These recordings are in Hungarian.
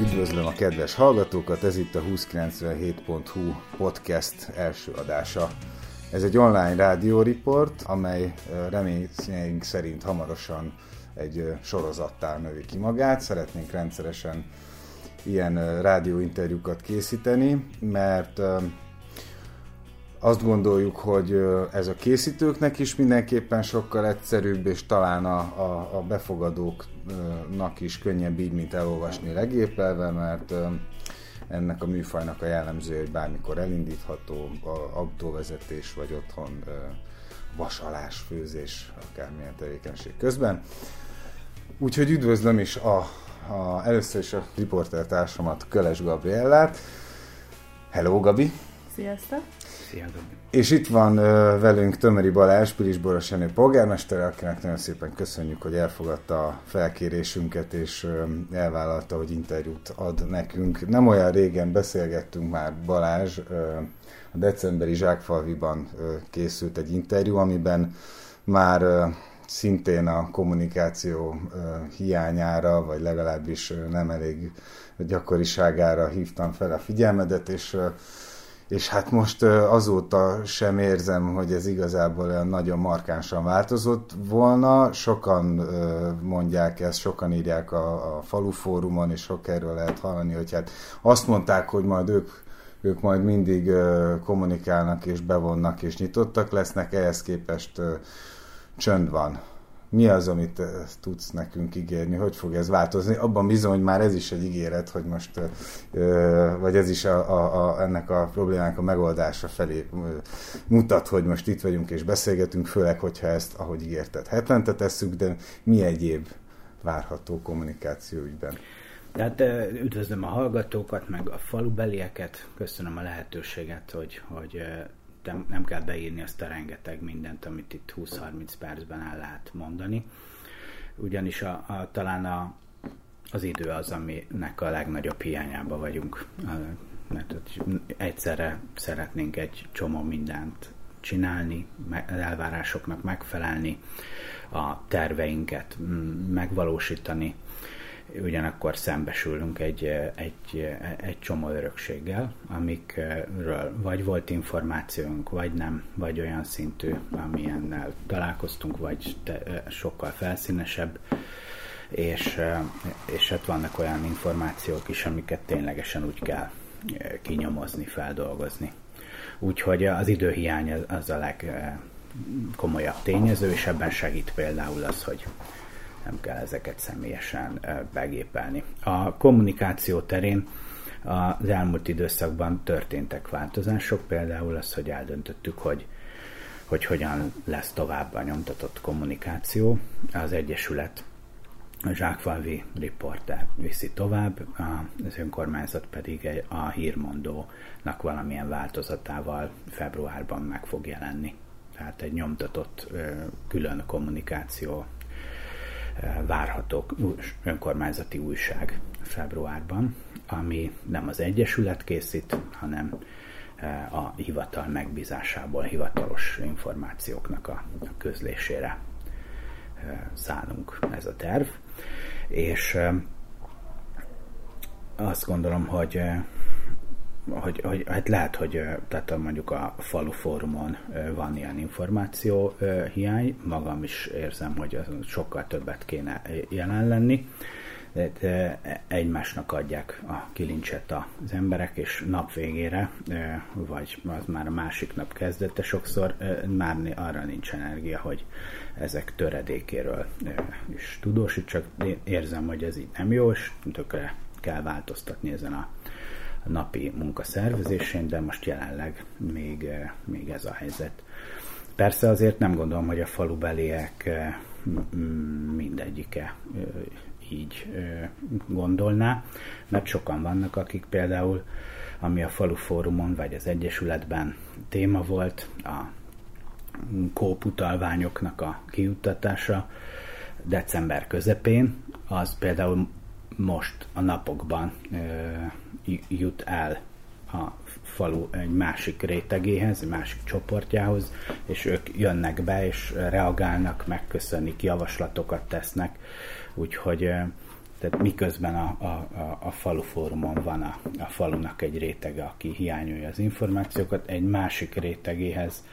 Üdvözlöm a kedves hallgatókat, ez itt a 2097.hu podcast első adása. Ez egy online rádióriport, amely reményeink szerint hamarosan egy sorozattá növi ki magát. Szeretnénk rendszeresen ilyen rádióinterjúkat készíteni, mert azt gondoljuk, hogy ez a készítőknek is mindenképpen sokkal egyszerűbb, és talán a, a, a befogadóknak is könnyebb így, mint elolvasni legépelve, mert ennek a műfajnak a jellemző, hogy bármikor elindítható, a autóvezetés vagy otthon vasalás, főzés, akármilyen tevékenység közben. Úgyhogy üdvözlöm is a, a, először is a riportertársamat, Köles Gabriellát. Hello, Gabi! Sziasztok! Szia, És itt van velünk Tömeri Balázs, Pilis Boros Jenő polgármester, akinek nagyon szépen köszönjük, hogy elfogadta a felkérésünket, és elvállalta, hogy interjút ad nekünk. Nem olyan régen beszélgettünk már Balázs, a decemberi Zsákfalviban készült egy interjú, amiben már uh, szintén a kommunikáció hiányára, vagy legalábbis nem elég gyakoriságára hívtam fel a figyelmedet, és uh, és hát most azóta sem érzem, hogy ez igazából olyan nagyon markánsan változott volna. Sokan mondják ezt, sokan írják a, a falu fórumon, és sok erről lehet hallani, hogy hát azt mondták, hogy majd ők, ők majd mindig kommunikálnak, és bevonnak, és nyitottak lesznek, ehhez képest csönd van mi az, amit eh, tudsz nekünk ígérni, hogy fog ez változni. Abban bizony, hogy már ez is egy ígéret, hogy most, eh, vagy ez is a, a, a, ennek a problémának a megoldása felé eh, mutat, hogy most itt vagyunk és beszélgetünk, főleg, hogyha ezt, ahogy ígérted, hetente tesszük, de mi egyéb várható kommunikáció ügyben? Tehát üdvözlöm a hallgatókat, meg a falubelieket, köszönöm a lehetőséget, hogy, hogy nem, nem kell beírni azt a rengeteg mindent, amit itt 20-30 percben el lehet mondani. Ugyanis a, a, talán a, az idő az, aminek a legnagyobb hiányába vagyunk. Mert egyszerre szeretnénk egy csomó mindent csinálni, elvárásoknak megfelelni, a terveinket megvalósítani, ugyanakkor szembesülünk egy, egy, egy csomó örökséggel, amikről vagy volt információnk, vagy nem, vagy olyan szintű, amilyennel találkoztunk, vagy te, sokkal felszínesebb, és, és hát vannak olyan információk is, amiket ténylegesen úgy kell kinyomozni, feldolgozni. Úgyhogy az időhiány az a legkomolyabb tényező, és ebben segít például az, hogy nem kell ezeket személyesen begépelni. A kommunikáció terén az elmúlt időszakban történtek változások, például az, hogy eldöntöttük, hogy hogy hogyan lesz tovább a nyomtatott kommunikáció. Az Egyesület Zsákfalvi riporter viszi tovább, az önkormányzat pedig a hírmondónak valamilyen változatával februárban meg fog jelenni. Tehát egy nyomtatott külön kommunikáció várható önkormányzati újság februárban, ami nem az Egyesület készít, hanem e, a hivatal megbízásából hivatalos információknak a közlésére e, szánunk ez a terv. És e, azt gondolom, hogy hogy, hogy hát lehet, hogy tehát mondjuk a falu fórumon van ilyen információ hiány, magam is érzem, hogy sokkal többet kéne jelen lenni, de egymásnak adják a kilincset az emberek, és nap végére, vagy az már a másik nap kezdete, sokszor már arra nincs energia, hogy ezek töredékéről is tudósítsak. Érzem, hogy ez így nem jó, és tökre kell változtatni ezen a napi munka szervezésén, de most jelenleg még, eh, még ez a helyzet. Persze azért nem gondolom, hogy a falubeliek eh, mindegyike eh, így gondolná, mert sokan vannak, akik például, ami a falu fórumon vagy az Egyesületben téma volt, a kóputalványoknak a kiuttatása december közepén, az például most a napokban jut el a, falu egy másik rétegéhez, egy másik csoportjához, és ők jönnek be, és reagálnak, megköszönik, javaslatokat tesznek, úgyhogy tehát miközben a, a, a, a falu fórumon van a, a falunak egy rétege, aki hiányolja az információkat, egy másik rétegéhez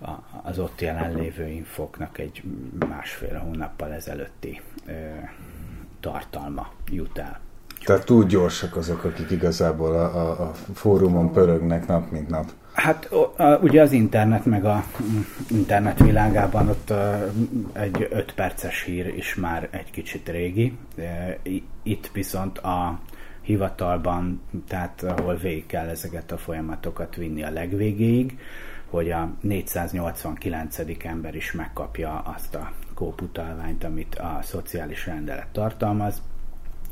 a, az ott jelenlévő infoknak egy másfél hónappal ezelőtti ö, tartalma jut el. Tehát túl gyorsak azok, akik igazából a, a, a fórumon pörögnek nap mint nap. Hát ugye az internet meg a internet világában ott egy 5 perces hír is már egy kicsit régi. Itt viszont a hivatalban, tehát ahol végig kell ezeket a folyamatokat vinni a legvégéig, hogy a 489. ember is megkapja azt a kóputalványt, amit a szociális rendelet tartalmaz,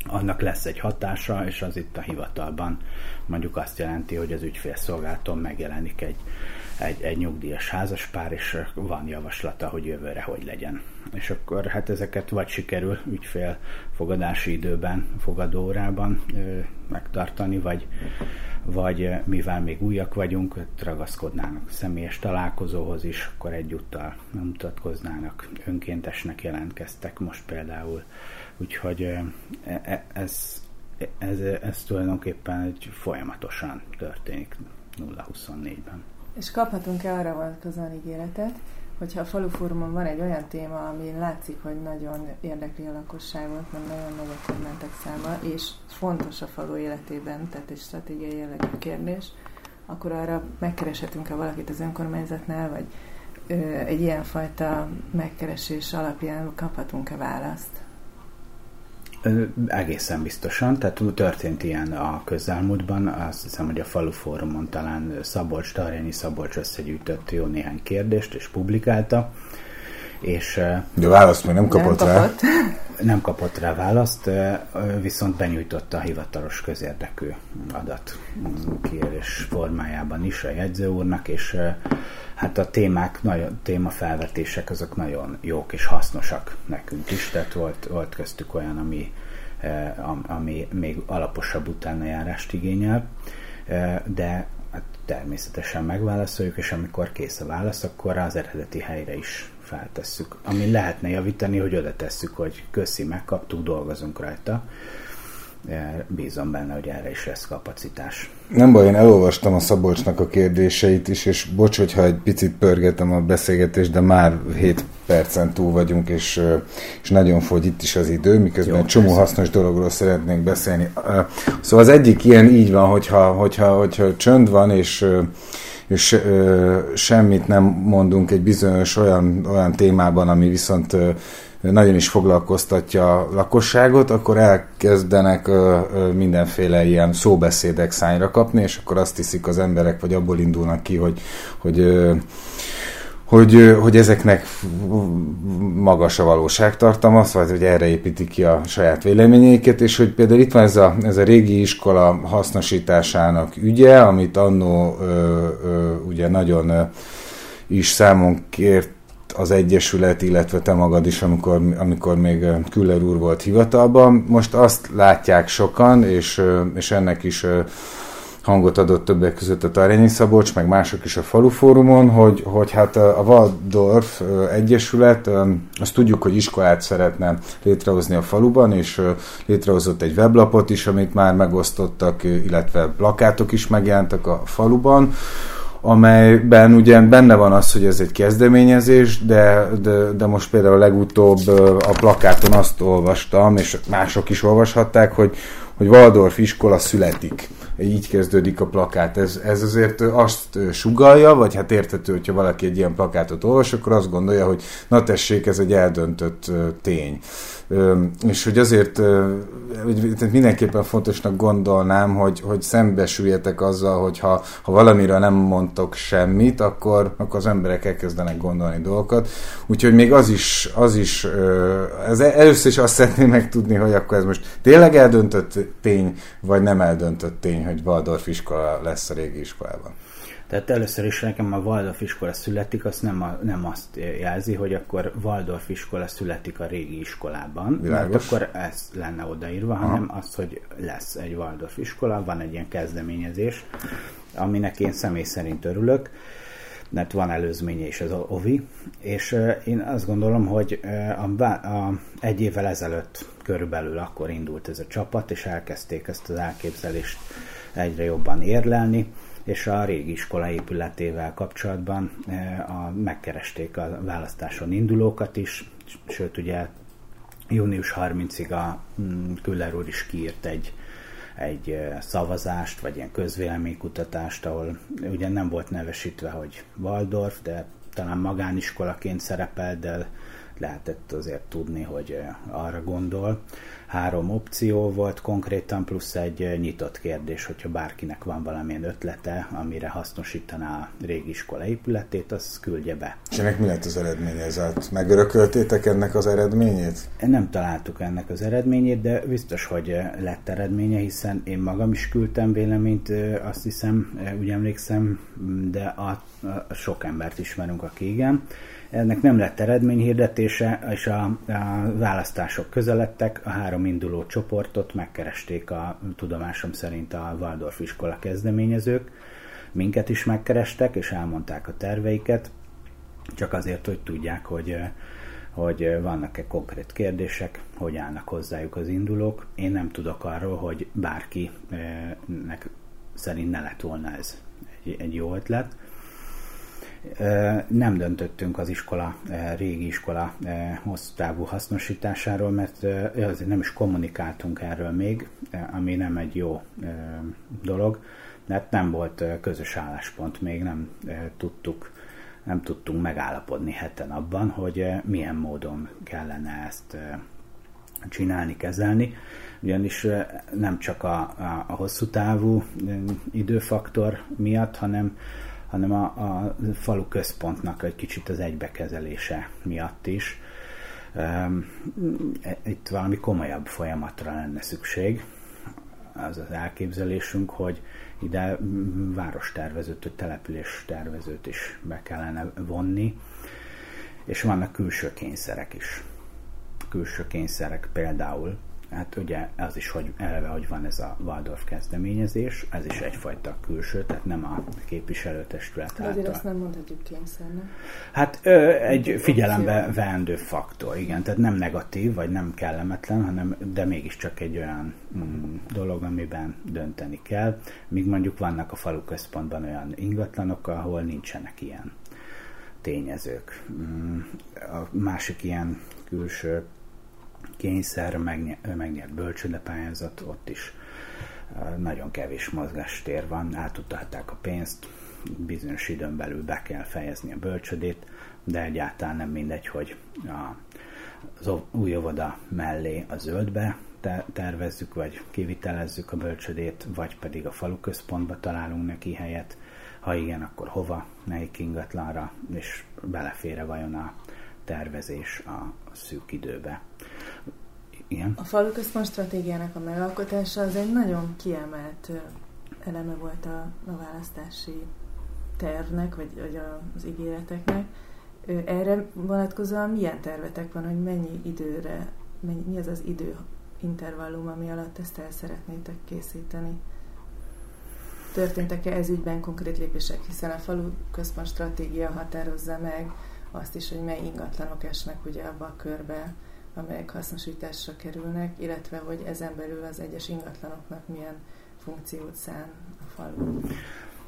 annak lesz egy hatása, és az itt a hivatalban mondjuk azt jelenti, hogy az ügyfélszolgálaton megjelenik egy, egy, egy nyugdíjas házaspár, és van javaslata, hogy jövőre hogy legyen. És akkor hát ezeket vagy sikerül ügyfél fogadási időben, fogadórában megtartani, vagy, vagy mivel még újak vagyunk, ragaszkodnának személyes találkozóhoz is, akkor egyúttal nem mutatkoznának, önkéntesnek jelentkeztek most például. Úgyhogy e, e, ez, ez, ez tulajdonképpen egy folyamatosan történik 0-24-ben. És kaphatunk-e arra vonatkozóan ígéretet, hogyha a falu fórumon van egy olyan téma, ami látszik, hogy nagyon érdekli a lakosságot, mert nagyon nagy a kommentek száma, és fontos a falu életében, tehát egy stratégiai jellegű kérdés, akkor arra megkereshetünk-e valakit az önkormányzatnál, vagy ö, egy ilyenfajta megkeresés alapján kaphatunk-e választ? Egészen biztosan, tehát történt ilyen a közelmúltban, azt hiszem, hogy a Falu Fórumon talán Szabolcs, Tarjányi Szabolcs összegyűjtött jó néhány kérdést, és publikálta, és... De választ még nem kapott nem rá. Kapott. Nem kapott rá választ, viszont benyújtotta a hivatalos közérdekű adat kérés formájában is a jegyző úrnak, és hát a témák, nagyon, témafelvetések azok nagyon jók és hasznosak nekünk is, tehát volt, volt köztük olyan, ami, ami még alaposabb utánajárást igényel, de természetesen megválaszoljuk, és amikor kész a válasz, akkor az eredeti helyre is feltesszük. Ami lehetne javítani, hogy oda tesszük, hogy köszi, megkaptuk, dolgozunk rajta. Bízom benne, hogy erre is lesz kapacitás. Nem baj, én elolvastam a Szabolcsnak a kérdéseit is, és bocs, hogyha egy picit pörgetem a beszélgetést, de már 7 percen túl vagyunk, és, és nagyon fogy itt is az idő, miközben Jó, egy csomó persze. hasznos dologról szeretnénk beszélni. Szóval az egyik ilyen így van, hogyha, hogyha, hogyha csönd van, és és ö, semmit nem mondunk egy bizonyos olyan, olyan témában, ami viszont ö, nagyon is foglalkoztatja a lakosságot, akkor elkezdenek mindenféle ilyen szóbeszédek szányra kapni, és akkor azt hiszik az emberek, vagy abból indulnak ki, hogy, hogy hogy, hogy ezeknek magas a valóságtartalma, szóval hogy erre építik ki a saját véleményeiket, és hogy például itt van ez a, ez a régi iskola hasznosításának ügye, amit annó ugye nagyon ö, is számon kért az Egyesület, illetve te magad is, amikor, amikor még Küller úr volt hivatalban. Most azt látják sokan, és, és ennek is hangot adott többek között a Tarjányi Szabolcs, meg mások is a Falu Fórumon, hogy, hogy hát a Waldorf Egyesület, azt tudjuk, hogy iskolát szeretne létrehozni a faluban, és létrehozott egy weblapot is, amit már megosztottak, illetve plakátok is megjelentek a faluban, amelyben ugye benne van az, hogy ez egy kezdeményezés, de, de, de most például legutóbb a plakáton azt olvastam, és mások is olvashatták, hogy, hogy Waldorf iskola születik így kezdődik a plakát. Ez, ez azért azt sugalja, vagy hát értető, hogyha valaki egy ilyen plakátot olvas, akkor azt gondolja, hogy na tessék, ez egy eldöntött tény. És hogy azért hogy mindenképpen fontosnak gondolnám, hogy, hogy szembesüljetek azzal, hogy ha, ha valamiről nem mondtok semmit, akkor, akkor az emberek elkezdenek gondolni dolgokat. Úgyhogy még az is, az is ez először is azt szeretném megtudni, hogy akkor ez most tényleg eldöntött tény, vagy nem eldöntött tény, hogy Waldorf iskola lesz a régi iskolában. Tehát először is nekem a Waldorf iskola születik, azt nem, a, nem azt jelzi, hogy akkor Waldorf iskola születik a régi iskolában, Világos. mert akkor ez lenne odaírva, Aha. hanem az, hogy lesz egy Waldorf iskola, van egy ilyen kezdeményezés, aminek én személy szerint örülök, mert van előzménye is az OVI, és én azt gondolom, hogy a, a, egy évvel ezelőtt körülbelül akkor indult ez a csapat, és elkezdték ezt az elképzelést egyre jobban érlelni, és a régi iskola épületével kapcsolatban a, megkeresték a választáson indulókat is, sőt ugye június 30-ig a mm, Küller úr is kiírt egy egy szavazást, vagy ilyen közvéleménykutatást, ahol ugye nem volt nevesítve, hogy Waldorf, de talán magániskolaként szerepel, de lehetett azért tudni, hogy arra gondol. Három opció volt konkrétan, plusz egy nyitott kérdés, hogyha bárkinek van valamilyen ötlete, amire hasznosítaná a régi iskola épületét, az küldje be. És ennek mi lett az eredménye? Ez megörököltétek ennek az eredményét? Nem találtuk ennek az eredményét, de biztos, hogy lett eredménye, hiszen én magam is küldtem véleményt, azt hiszem, úgy emlékszem, de a, a sok embert ismerünk, aki igen ennek nem lett eredményhirdetése, és a, a választások közeledtek, a három induló csoportot megkeresték a tudomásom szerint a Waldorf iskola kezdeményezők, minket is megkerestek, és elmondták a terveiket, csak azért, hogy tudják, hogy hogy vannak-e konkrét kérdések, hogy állnak hozzájuk az indulók. Én nem tudok arról, hogy bárkinek szerint ne lett volna ez egy, egy jó ötlet nem döntöttünk az iskola, régi iskola hosszú távú hasznosításáról, mert azért nem is kommunikáltunk erről még, ami nem egy jó dolog, mert nem volt közös álláspont, még nem tudtuk nem tudtunk megállapodni heten abban, hogy milyen módon kellene ezt csinálni, kezelni, ugyanis nem csak a, a, a hosszú távú időfaktor miatt, hanem hanem a, a falu központnak egy kicsit az egybekezelése miatt is. Itt valami komolyabb folyamatra lenne szükség. Az az elképzelésünk, hogy ide várostervezőt, település tervezőt is be kellene vonni, és vannak külső kényszerek is. Külső kényszerek például Hát ugye az is, hogy eleve, hogy van ez a Waldorf kezdeményezés, ez is egyfajta külső, tehát nem a képviselőtestület által. Azért azt nem mondhatjuk kényszernek. Hát ö, egy figyelembe veendő faktor, igen, tehát nem negatív, vagy nem kellemetlen, hanem de mégiscsak egy olyan mm, dolog, amiben dönteni kell, míg mondjuk vannak a falu központban olyan ingatlanok, ahol nincsenek ilyen tényezők. Mm, a másik ilyen külső kényszer, megnyert bölcsődepályázat, ott is nagyon kevés mozgástér van, átutálták a pénzt, bizonyos időn belül be kell fejezni a bölcsödét, de egyáltalán nem mindegy, hogy a, az új óvoda mellé a zöldbe tervezzük, vagy kivitelezzük a bölcsödét, vagy pedig a falu központba találunk neki helyet. Ha igen, akkor hova, melyik ingatlanra, és belefére vajon a tervezés a szűk időbe. Igen. A faluközpont stratégiának a megalkotása az egy nagyon kiemelt eleme volt a, a választási tervnek, vagy, vagy az ígéreteknek. Erre vonatkozóan milyen tervetek van, hogy mennyi időre, mennyi, mi az az idő intervallum, ami alatt ezt el szeretnétek készíteni? Történtek-e ez ügyben konkrét lépések, hiszen a falu központ stratégia határozza meg azt is, hogy mely ingatlanok esnek ugye abba a körbe, amelyek hasznosításra kerülnek, illetve hogy ezen belül az egyes ingatlanoknak milyen funkciót szán a falu.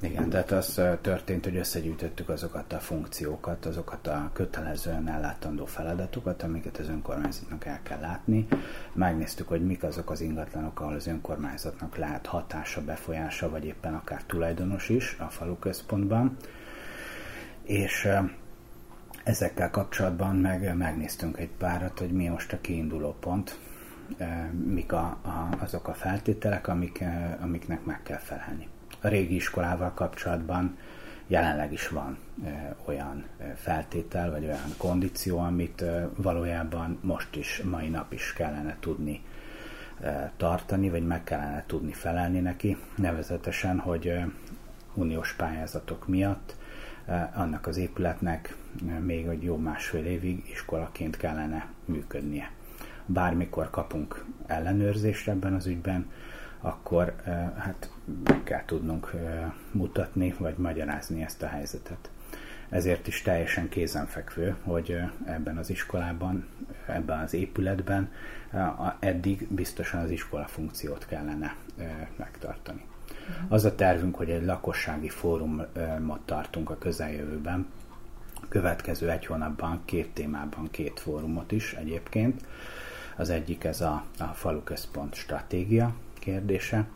Igen, tehát az történt, hogy összegyűjtöttük azokat a funkciókat, azokat a kötelezően ellátandó feladatokat, amiket az önkormányzatnak el kell látni. Megnéztük, hogy mik azok az ingatlanok, ahol az önkormányzatnak lehet hatása, befolyása, vagy éppen akár tulajdonos is a falu központban. És ezekkel kapcsolatban meg megnéztünk egy párat, hogy mi most a kiinduló pont, e, mik a, a, azok a feltételek, amik, e, amiknek meg kell felelni. A régi iskolával kapcsolatban jelenleg is van e, olyan feltétel, vagy olyan kondíció, amit valójában most is, mai nap is kellene tudni tartani, vagy meg kellene tudni felelni neki, nevezetesen, hogy uniós pályázatok miatt annak az épületnek még egy jó másfél évig iskolaként kellene működnie. Bármikor kapunk ellenőrzést ebben az ügyben, akkor hát meg kell tudnunk mutatni, vagy magyarázni ezt a helyzetet. Ezért is teljesen kézenfekvő, hogy ebben az iskolában, ebben az épületben eddig biztosan az iskola funkciót kellene megtartani. Az a tervünk, hogy egy lakossági fórumot tartunk a közeljövőben, következő egy hónapban két témában két fórumot is egyébként. Az egyik ez a, a faluközpont stratégia kérdése,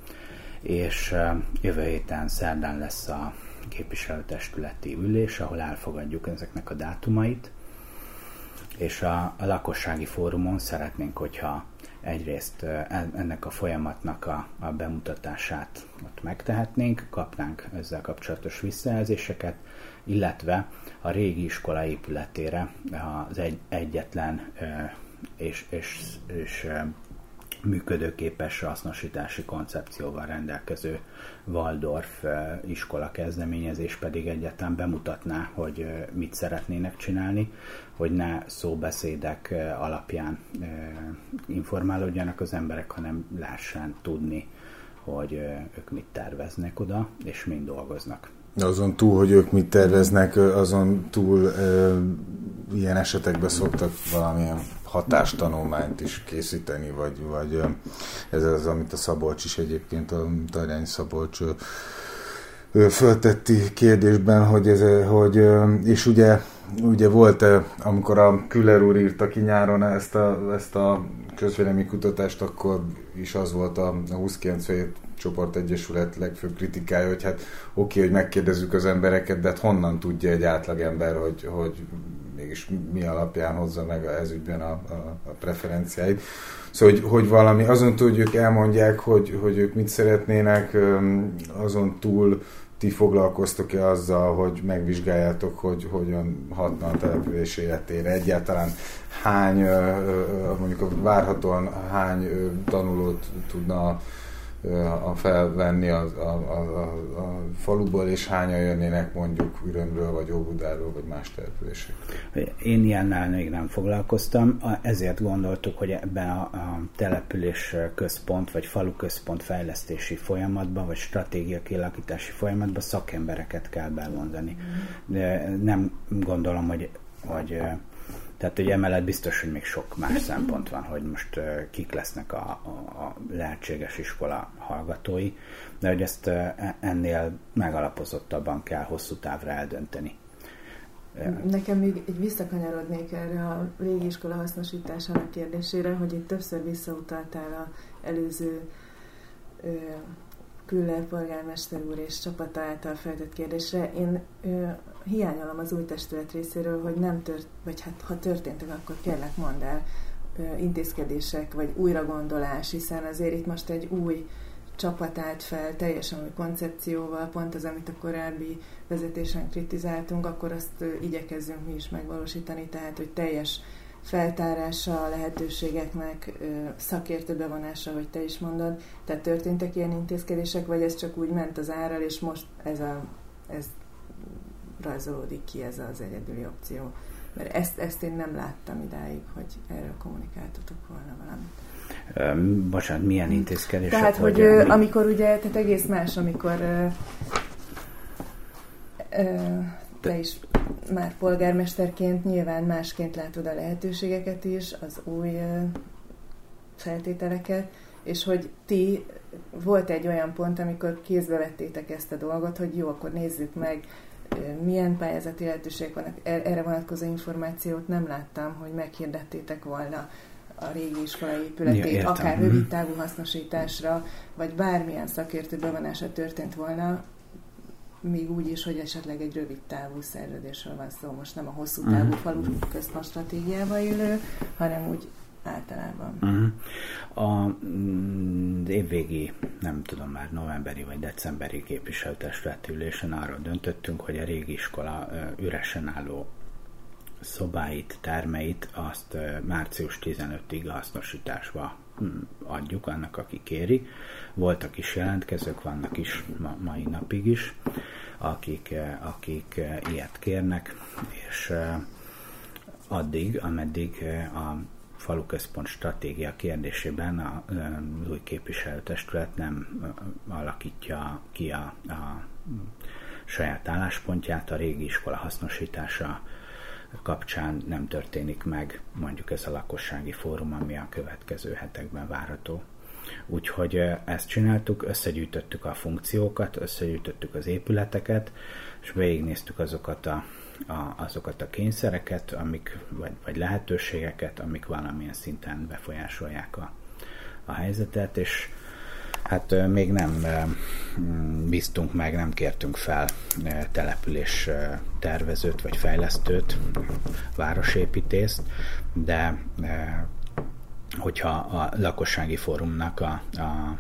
és jövő héten szerdán lesz a képviselőtestületi ülés, ahol elfogadjuk ezeknek a dátumait, és a, a lakossági fórumon szeretnénk, hogyha egyrészt ennek a folyamatnak a, a bemutatását ott megtehetnénk, kapnánk ezzel kapcsolatos visszajelzéseket, illetve a régi iskola épületére az egy, egyetlen és, és, és működőképes hasznosítási koncepcióval rendelkező Waldorf iskola kezdeményezés pedig egyáltalán bemutatná, hogy mit szeretnének csinálni, hogy ne szóbeszédek alapján informálódjanak az emberek, hanem lássán tudni, hogy ők mit terveznek oda, és mind dolgoznak. Azon túl, hogy ők mit terveznek, azon túl e, ilyen esetekben szoktak valamilyen hatástanulmányt is készíteni, vagy, vagy ez az, amit a Szabolcs is egyébként, a Tarjány Szabolcs föltetti kérdésben, hogy, ez, hogy és ugye, ugye volt, amikor a Küller úr írta ki nyáron ezt a, ezt a közvéleménykutatást, akkor is az volt a 29 Csoport Egyesület legfőbb kritikája, hogy hát oké, hogy megkérdezzük az embereket, de hát honnan tudja egy átlagember, hogy, hogy mégis mi alapján hozza meg ez ügyben a, a, a preferenciáit. Szóval, hogy, hogy valami, azon túl, hogy ők elmondják, hogy, hogy ők mit szeretnének, azon túl ti foglalkoztok-e azzal, hogy megvizsgáljátok, hogy hogyan hatna a település életére, egyáltalán hány, mondjuk várhatóan hány tanulót tudna a felvenni a, a, a, a faluból, és hányan jönnének mondjuk Ürömről, vagy Óbudáról, vagy más települések. Én ilyennel még nem foglalkoztam, ezért gondoltuk, hogy ebben a, a település központ, vagy falu központ fejlesztési folyamatban, vagy stratégia kialakítási folyamatban szakembereket kell bevonzani. De nem gondolom, hogy, hogy tehát, hogy emellett biztos, hogy még sok más szempont van, hogy most kik lesznek a, a, a lehetséges iskola hallgatói, de hogy ezt e, ennél megalapozottabban kell hosszú távra eldönteni. Nekem még egy visszakanyarodnék erre a régi iskola hasznosításának kérdésére, hogy itt többször visszautaltál a előző Küller polgármester úr és csapata által feltett kérdésre. Én ö, hiányolom az új testület részéről, hogy nem tört, vagy hát ha történtek, akkor kérlek mondd el intézkedések, vagy újragondolás, hiszen azért itt most egy új csapat állt fel, teljesen új koncepcióval, pont az, amit a korábbi vezetésen kritizáltunk, akkor azt igyekezzünk mi is megvalósítani, tehát, hogy teljes feltárása a lehetőségeknek, szakértő bevonása, hogy te is mondod. Tehát történtek ilyen intézkedések, vagy ez csak úgy ment az árral, és most ez, a, ez rajzolódik ki, ez az egyedüli opció. Mert ezt, ezt én nem láttam idáig, hogy erről kommunikáltatok volna valamit. Bocsánat, milyen intézkedések? Tehát, hogy ö, amikor ugye, tehát egész más, amikor ö, ö, te is már polgármesterként nyilván másként látod a lehetőségeket is, az új feltételeket, és hogy ti volt egy olyan pont, amikor kézbe vettétek ezt a dolgot, hogy jó, akkor nézzük meg, milyen pályázati lehetőségek vannak. Er-, erre vonatkozó információt nem láttam, hogy meghirdettétek volna a régi iskolai épületét, ja, akár rövid mhm. távú hasznosításra, vagy bármilyen szakértő bevonása történt volna, még úgy is, hogy esetleg egy rövid távú szerződésről van szó, most nem a hosszú távú uh-huh. falu központ stratégiába élő, hanem úgy általában. Uh-huh. A mm, évvégi, nem tudom már, novemberi vagy decemberi képviselőtestületi ülésen arról döntöttünk, hogy a régi iskola üresen álló szobáit, termeit, azt március 15-ig hasznosításba hm, adjuk annak, aki kéri. Voltak is jelentkezők, vannak is ma, mai napig is, akik, akik ilyet kérnek, és addig, ameddig a faluközpont stratégia kérdésében az új képviselőtestület nem alakítja ki a, a saját álláspontját, a régi iskola hasznosítása kapcsán nem történik meg mondjuk ez a lakossági fórum, ami a következő hetekben várható. Úgyhogy ezt csináltuk, összegyűjtöttük a funkciókat, összegyűjtöttük az épületeket, és végignéztük azokat a, a, azokat a kényszereket, amik, vagy, vagy lehetőségeket, amik valamilyen szinten befolyásolják a, a helyzetet, és Hát még nem bíztunk meg, nem kértünk fel település tervezőt vagy fejlesztőt, városépítést, de hogyha a lakossági fórumnak a, a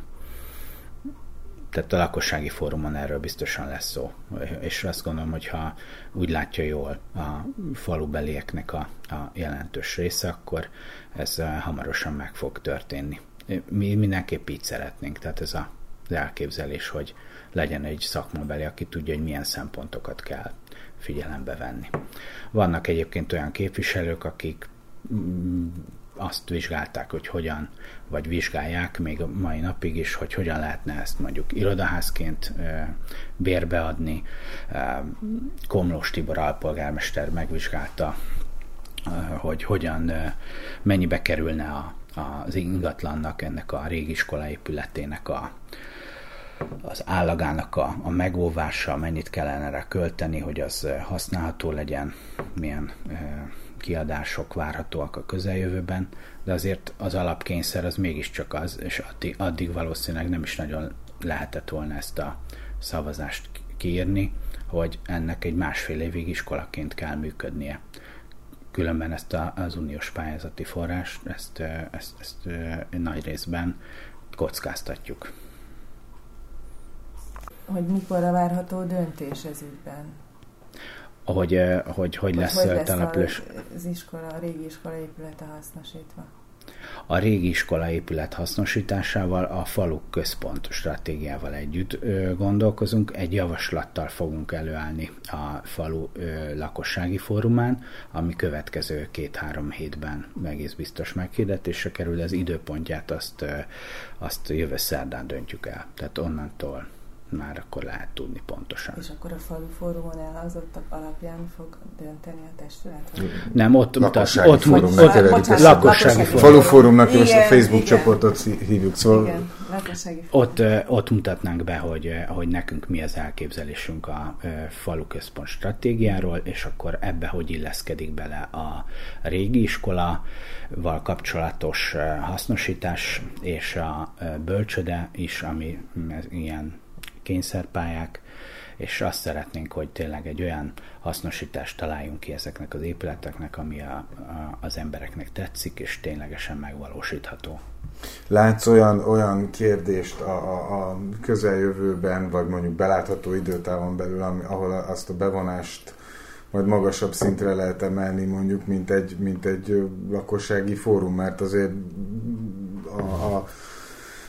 tehát a lakossági fórumon erről biztosan lesz szó. És azt gondolom, hogyha úgy látja jól a falubelieknek a, a jelentős része, akkor ez hamarosan meg fog történni mi mindenképp így szeretnénk, tehát ez a, az elképzelés, hogy legyen egy szakmabeli, aki tudja, hogy milyen szempontokat kell figyelembe venni. Vannak egyébként olyan képviselők, akik mm, azt vizsgálták, hogy hogyan, vagy vizsgálják még a mai napig is, hogy hogyan lehetne ezt mondjuk irodaházként bérbeadni. Komlós Tibor alpolgármester megvizsgálta, hogy hogyan, mennyibe kerülne a az ingatlannak, ennek a régi iskola épületének a, az állagának a, a megóvása, mennyit kellene rá költeni, hogy az használható legyen, milyen kiadások várhatóak a közeljövőben, de azért az alapkényszer az mégiscsak az, és addig, valószínűleg nem is nagyon lehetett volna ezt a szavazást kiírni, hogy ennek egy másfél évig iskolaként kell működnie különben ezt a, az uniós pályázati forrás, ezt, ezt, ezt nagy részben kockáztatjuk. Hogy mikor a várható döntés ez? Hogy, hogy, hogy lesz, hogy lesz település. az iskola, a régi iskola épülete hasznosítva? a régi iskola épület hasznosításával, a falu központ stratégiával együtt gondolkozunk. Egy javaslattal fogunk előállni a falu lakossági fórumán, ami következő két-három hétben egész biztos meghirdetésre kerül, az időpontját azt, azt jövő szerdán döntjük el. Tehát onnantól már akkor lehet tudni pontosan. És akkor a falu fórumon elhangzottak alapján fog dönteni a testület? Nem, ott lakossági ott, fórumnak ott, lakossági, lakossági fórum. Falu fórumnak most a Facebook igen. csoportot hívjuk, szóval... Igen, ott, ott mutatnánk be, hogy, hogy nekünk mi az elképzelésünk a falu központ stratégiáról, és akkor ebbe hogy illeszkedik bele a régi iskola, val kapcsolatos hasznosítás és a bölcsöde is, ami ilyen kényszerpályák, és azt szeretnénk, hogy tényleg egy olyan hasznosítást találjunk ki ezeknek az épületeknek, ami a, a, az embereknek tetszik, és ténylegesen megvalósítható. Látsz olyan, olyan kérdést a, a, a közeljövőben, vagy mondjuk belátható időtávon belül, ami, ahol azt a bevonást majd magasabb szintre lehet emelni, mondjuk, mint egy, mint egy lakossági fórum, mert azért a, a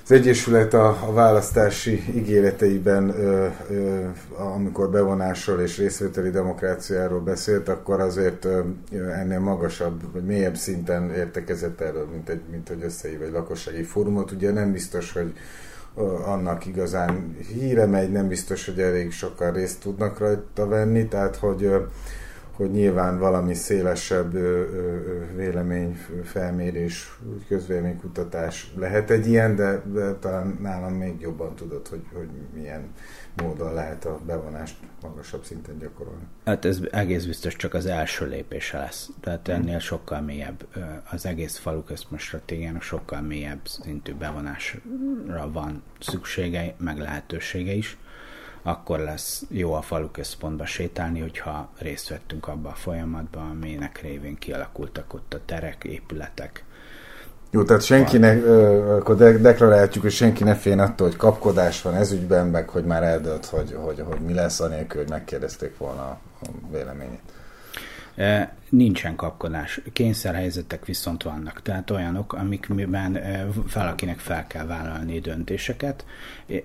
az Egyesület a, a választási ígéreteiben, ö, ö, amikor bevonásról és részvételi demokráciáról beszélt, akkor azért ö, ennél magasabb, vagy mélyebb szinten értekezett erről, mint, egy, mint hogy összehív egy lakossági fórumot. Ugye nem biztos, hogy annak igazán híre megy, nem biztos, hogy elég sokan részt tudnak rajta venni, tehát hogy hogy nyilván valami szélesebb véleményfelmérés, közvéleménykutatás lehet egy ilyen, de, de talán nálam még jobban tudod, hogy, hogy milyen módon lehet a bevonást magasabb szinten gyakorolni. Hát ez egész biztos csak az első lépése lesz. Tehát ennél sokkal mélyebb, az egész falu központ stratégiának sokkal mélyebb szintű bevonásra van szüksége, meg lehetősége is akkor lesz jó a falu központba sétálni, hogyha részt vettünk abba a folyamatba, aminek révén kialakultak ott a terek, épületek. Jó, tehát senkinek, akkor de- deklarálhatjuk, hogy senki ne féljen attól, hogy kapkodás van ez ügyben, meg hogy már eldölt, hogy, hogy, hogy mi lesz anélkül, hogy megkérdezték volna a véleményét. Nincsen kapkodás. Kényszerhelyzetek viszont vannak. Tehát olyanok, amikben valakinek fel kell vállalni döntéseket.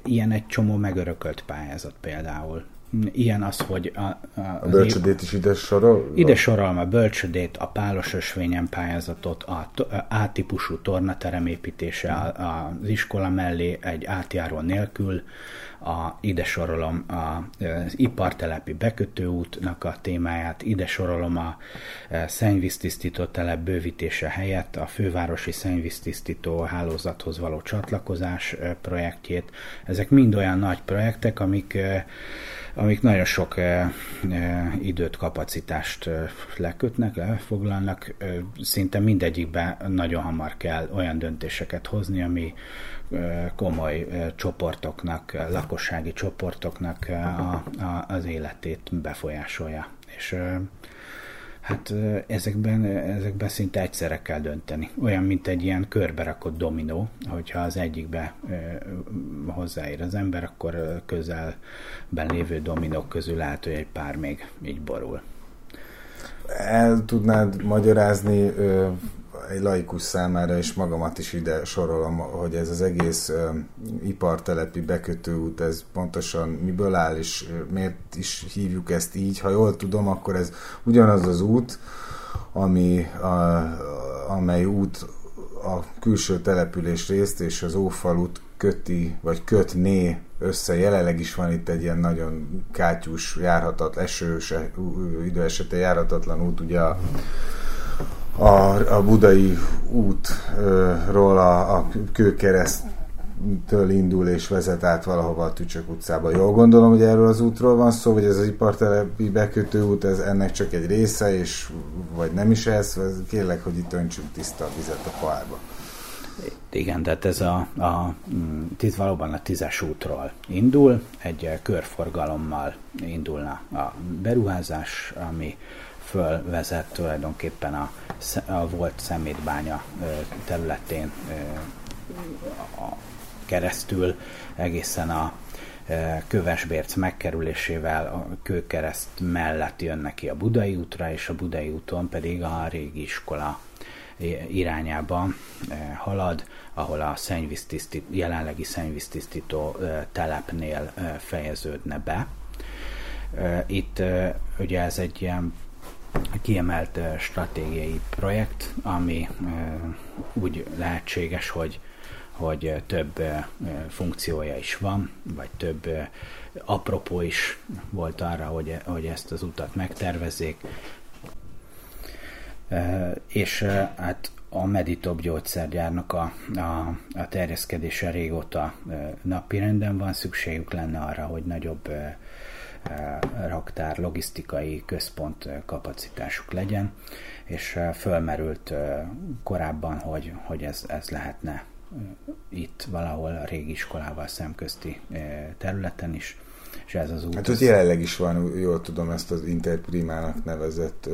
Ilyen egy csomó megörökölt pályázat például. Ilyen az, hogy a, a, a bölcsödét is ide sorol? Ide sorolom a bölcsödét, a pálos ösvényen pályázatot, a, a A-típusú tornaterem építése az iskola mellé egy átjáró nélkül, a, ide sorolom a, az ipartelepi bekötőútnak a témáját, ide sorolom a e, szennyvíztisztító telep bővítése helyett a fővárosi szennyvíztisztító hálózathoz való csatlakozás e, projektjét. Ezek mind olyan nagy projektek, amik e, amik nagyon sok e, e, időt, kapacitást e, lekötnek, lefoglalnak. E, szinte mindegyikben nagyon hamar kell olyan döntéseket hozni, ami komoly csoportoknak, lakossági csoportoknak a, a, az életét befolyásolja. És hát ezekben, ezekben szinte egyszerre kell dönteni. Olyan, mint egy ilyen körberakott dominó, hogyha az egyikbe hozzáér az ember, akkor közelben lévő dominók közül lehet, hogy egy pár még így borul. El tudnád magyarázni egy laikus számára, és magamat is ide sorolom, hogy ez az egész uh, ipartelepi bekötőút, ez pontosan miből áll, és miért is hívjuk ezt így. Ha jól tudom, akkor ez ugyanaz az út, ami, a, amely út a külső település részt és az Ófalut köti, vagy kötné össze. Jelenleg is van itt egy ilyen nagyon kátyús, járhatat, esős idő esetén járhatatlan út, ugye a a, a budai útról a, a kőkereszt től indul és vezet át valahova a Tücsök utcába. Jól gondolom, hogy erről az útról van szó, vagy ez az ipartelepi bekötő út, ez ennek csak egy része, és vagy nem is ez, kérlek, hogy itt öntsünk tiszta a vizet a pohárba. Igen, tehát ez a, a, tíz, valóban a tízes útról indul, egy körforgalommal indulna a beruházás, ami fölvezet tulajdonképpen a, a volt szemétbánya területén keresztül egészen a kövesbérc megkerülésével a kőkereszt mellett jönnek ki a Budai útra, és a Budai úton pedig a régi iskola irányába halad, ahol a szennyvíztisztít, jelenlegi szennyvíztisztító telepnél fejeződne be. Itt ugye ez egy ilyen kiemelt stratégiai projekt, ami úgy lehetséges, hogy, hogy több funkciója is van, vagy több apropó is volt arra, hogy, hogy ezt az utat megtervezzék. És hát a Meditop gyógyszergyárnak a, a, a terjeszkedése régóta napirenden van, szükségük lenne arra, hogy nagyobb raktár, logisztikai központ kapacitásuk legyen, és fölmerült korábban, hogy, hogy ez, ez lehetne itt valahol a régi iskolával szemközti területen is és ez az út. Hát ez jelenleg is van, jól tudom, ezt az Interprimának nevezett...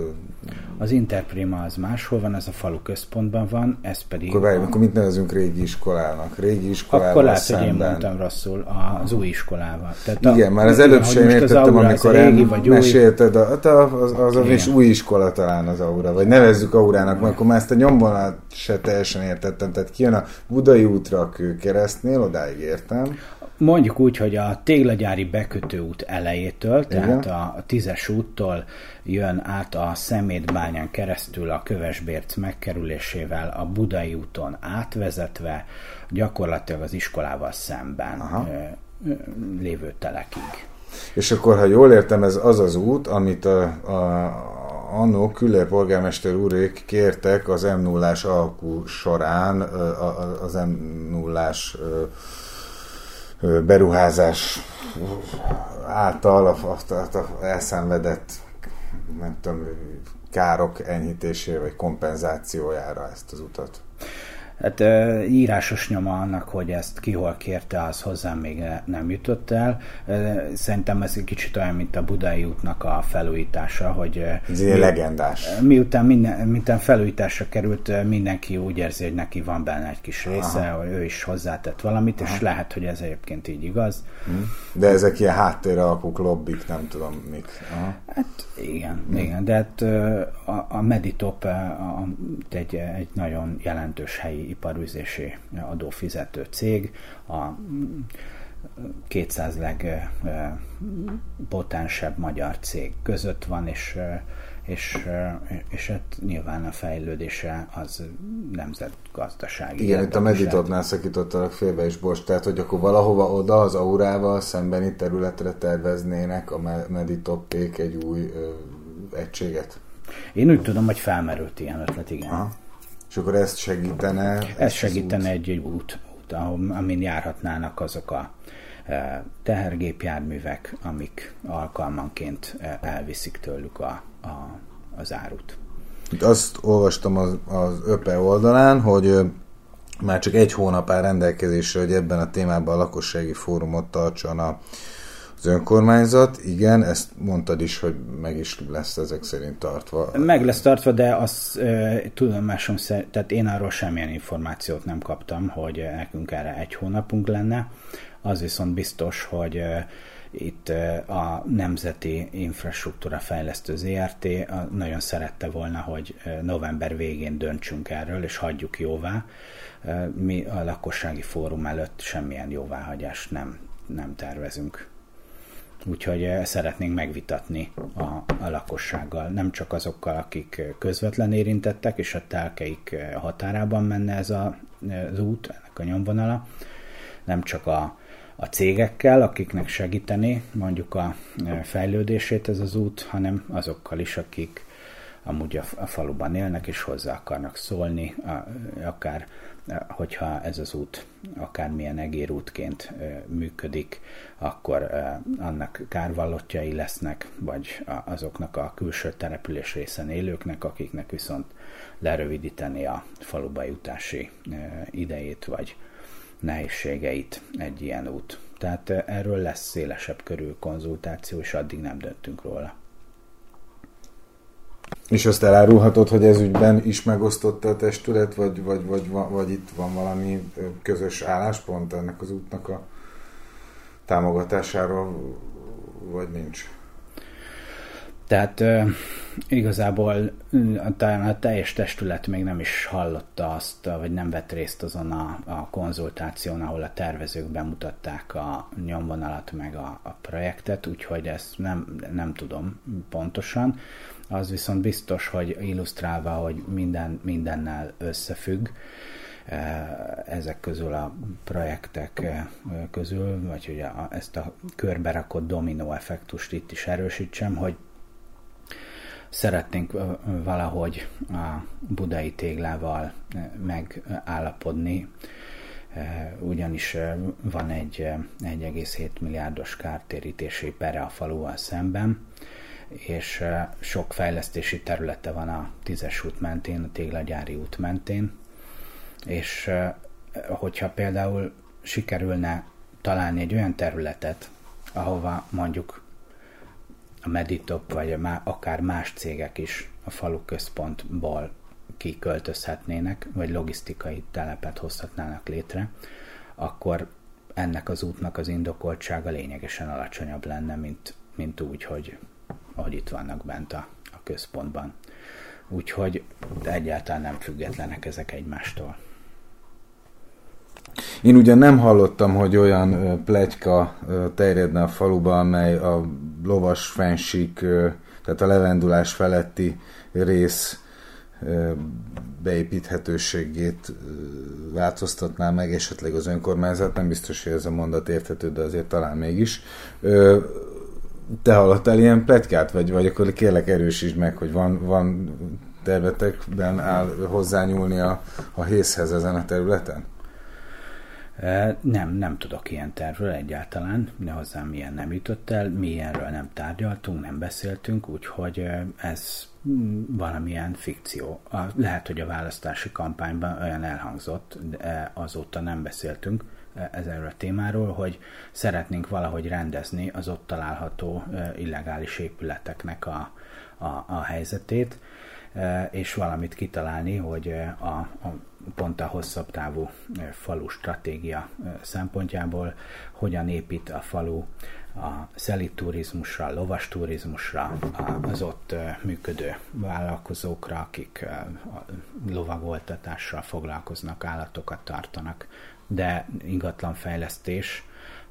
Az Interprima az máshol van, ez a falu központban van, ez pedig... Akkor, várj, a... akkor mit nevezünk régi iskolának? Régi iskolával Akkor lehet, szemben. hogy én mondtam rosszul, az új iskolával. Tehát Igen, a, már az előbb sem értettem, amikor régi, vagy mesélted, a, hát az, az, az, az is új iskola talán az aura, vagy nevezzük aurának, mert akkor már ezt a nyomvonalat se teljesen értettem. Tehát kijön a Budai útra a kőkeresztnél, odáig értem mondjuk úgy, hogy a téglagyári bekötőút elejétől, Igen. tehát a, tízes úttól jön át a szemétbányán keresztül a Kövesbérc megkerülésével a Budai úton átvezetve gyakorlatilag az iskolával szemben Aha. lévő telekig. És akkor, ha jól értem, ez az az út, amit a, a, annó Küller polgármester úrék kértek az m 0 alkú során, az m 0 beruházás által a, a, a elszenvedett nem tudom, károk enyhítésére vagy kompenzációjára ezt az utat. Hát írásos nyoma annak, hogy ezt ki hol kérte, az hozzám még nem jutott el. Szerintem ez egy kicsit olyan, mint a Budai útnak a felújítása, hogy... Ez mi, legendás. Miután, minden, miután felújításra került, mindenki úgy érzi, hogy neki van benne egy kis része, Aha. hogy ő is hozzátett valamit, Aha. és lehet, hogy ez egyébként így igaz. Hm. De ezek ilyen háttérre alapok, lobbik, nem tudom mik. Aha. Hát igen, hm. igen, de hát a, a Meditop a, egy, egy nagyon jelentős helyi iparűzési adófizető cég, a 200 legpotensebb magyar cég között van, és és, és hát nyilván a fejlődése az nemzetgazdasági. Igen, itt a Meditopnál szakítottalak félbe is, Bocs, tehát hogy akkor valahova oda az aurával szembeni területre terveznének a Meditopék egy új ö, egységet? Én úgy tudom, hogy felmerült ilyen ötlet, igen. Aha. És akkor ezt segítene? Ez segítene egy, egy út, út, amin járhatnának azok a e, tehergépjárművek, amik alkalmanként e, elviszik tőlük a, a, az árut. Itt azt olvastam az, az ÖPE oldalán, hogy már csak egy hónap áll rendelkezésre, hogy ebben a témában a lakossági fórumot tartson a az önkormányzat, igen, ezt mondtad is, hogy meg is lesz ezek szerint tartva. Meg lesz tartva, de az tudomásom szerint, tehát én arról semmilyen információt nem kaptam, hogy nekünk erre egy hónapunk lenne. Az viszont biztos, hogy itt a Nemzeti Infrastruktúra Fejlesztő ZRT nagyon szerette volna, hogy november végén döntsünk erről, és hagyjuk jóvá. Mi a lakossági fórum előtt semmilyen jóváhagyást nem, nem tervezünk. Úgyhogy eh, szeretnénk megvitatni a, a lakossággal, nem csak azokkal, akik közvetlen érintettek, és a telkeik eh, határában menne ez a, az út, ennek a nyomvonala, nem csak a, a cégekkel, akiknek segíteni mondjuk a eh, fejlődését ez az út, hanem azokkal is, akik amúgy a, a faluban élnek és hozzá akarnak szólni, a, akár hogyha ez az út akármilyen egérútként működik, akkor annak kárvallottjai lesznek, vagy azoknak a külső település részen élőknek, akiknek viszont lerövidíteni a faluba jutási idejét, vagy nehézségeit egy ilyen út. Tehát erről lesz szélesebb körű konzultáció, és addig nem döntünk róla. És azt elárulhatod, hogy ez ügyben is megosztotta a testület, vagy, vagy, vagy, vagy, itt van valami közös álláspont ennek az útnak a támogatásáról, vagy nincs? Tehát igazából talán a teljes testület még nem is hallotta azt, vagy nem vett részt azon a, a konzultáción, ahol a tervezők bemutatták a nyomvonalat meg a, a projektet, úgyhogy ezt nem, nem tudom pontosan. Az viszont biztos, hogy illusztrálva, hogy minden mindennel összefügg, ezek közül a projektek közül, vagy hogy a, ezt a körberakott dominó effektust itt is erősítsem, hogy szeretnénk valahogy a budai téglával megállapodni, ugyanis van egy 1,7 milliárdos kártérítési pere a faluval szemben, és sok fejlesztési területe van a tízes út mentén, a téglagyári út mentén, és hogyha például sikerülne találni egy olyan területet, ahova mondjuk a Meditop, vagy akár más cégek is a falu központból kiköltözhetnének, vagy logisztikai telepet hozhatnának létre, akkor ennek az útnak az indokoltsága lényegesen alacsonyabb lenne, mint, mint úgy, hogy ahogy itt vannak bent a, a központban. Úgyhogy egyáltalán nem függetlenek ezek egymástól. Én ugyan nem hallottam, hogy olyan plegyka terjedne a faluba, amely a lovas fensík, tehát a levendulás feletti rész beépíthetőségét változtatná meg esetleg az önkormányzat, nem biztos, hogy ez a mondat érthető, de azért talán mégis. Te hallottál ilyen pletykát, vagy, vagy akkor kérlek erősítsd meg, hogy van, van tervetekben áll hozzányúlni a, a hészhez ezen a területen? Nem, nem tudok ilyen tervről egyáltalán, de hozzám ilyen nem jutott el, mi nem tárgyaltunk, nem beszéltünk, úgyhogy ez valamilyen fikció. Lehet, hogy a választási kampányban olyan elhangzott, de azóta nem beszéltünk ezerről a témáról, hogy szeretnénk valahogy rendezni az ott található illegális épületeknek a, a, a helyzetét, és valamit kitalálni, hogy a, a pont a hosszabb távú falu stratégia szempontjából hogyan épít a falu a szeli turizmusra, lovas turizmusra, az ott működő vállalkozókra, akik lovagoltatással foglalkoznak, állatokat tartanak, de ingatlanfejlesztés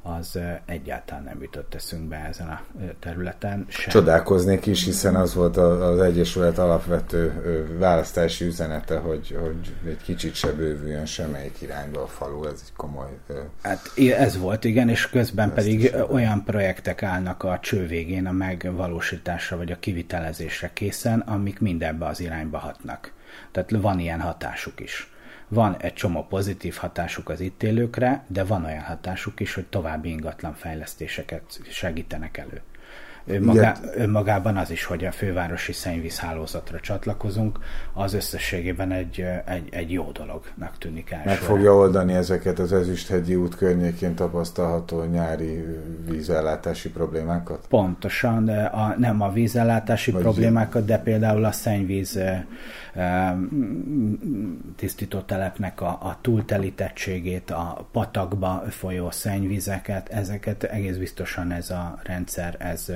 az egyáltalán nem jutott eszünkbe ezen a területen. Sem. Csodálkoznék is, hiszen az volt az Egyesület alapvető választási üzenete, hogy, hogy egy kicsit se bővüljön semmelyik irányba a falu, ez egy komoly... Hát ez volt, igen, és közben pedig olyan projektek állnak a cső végén a megvalósításra vagy a kivitelezésre készen, amik mindebbe az irányba hatnak. Tehát van ilyen hatásuk is van egy csomó pozitív hatásuk az itt élőkre, de van olyan hatásuk is, hogy további ingatlan fejlesztéseket segítenek elő. Önmagá, önmagában az is, hogy a fővárosi szennyvízhálózatra csatlakozunk, az összességében egy, egy, egy jó dolognak tűnik el. Meg fogja oldani ezeket az Ezüsthegyi út környékén tapasztalható nyári vízellátási problémákat? Pontosan, de a, nem a vízellátási Vagy problémákat, de például a szennyvíz tisztító telepnek a, a túltelítettségét, a patakba folyó szennyvizeket, ezeket egész biztosan ez a rendszer, ez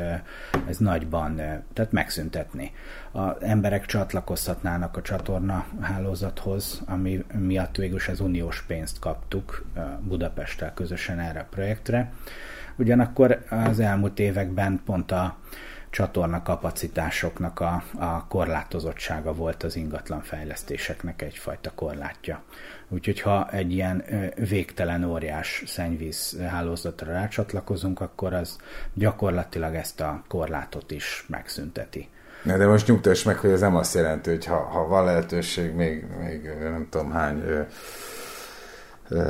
ez nagyban, tehát megszüntetni. Az emberek csatlakozhatnának a csatorna hálózathoz, ami miatt végül az uniós pénzt kaptuk Budapesttel közösen erre a projektre. Ugyanakkor az elmúlt években pont a csatorna kapacitásoknak a, a korlátozottsága volt az ingatlan fejlesztéseknek egyfajta korlátja. Úgyhogy ha egy ilyen végtelen óriás szennyvíz hálózatra rácsatlakozunk, akkor az gyakorlatilag ezt a korlátot is megszünteti. De most nyugtass meg, hogy ez nem azt jelenti, hogy ha, ha van lehetőség még, még nem tudom hány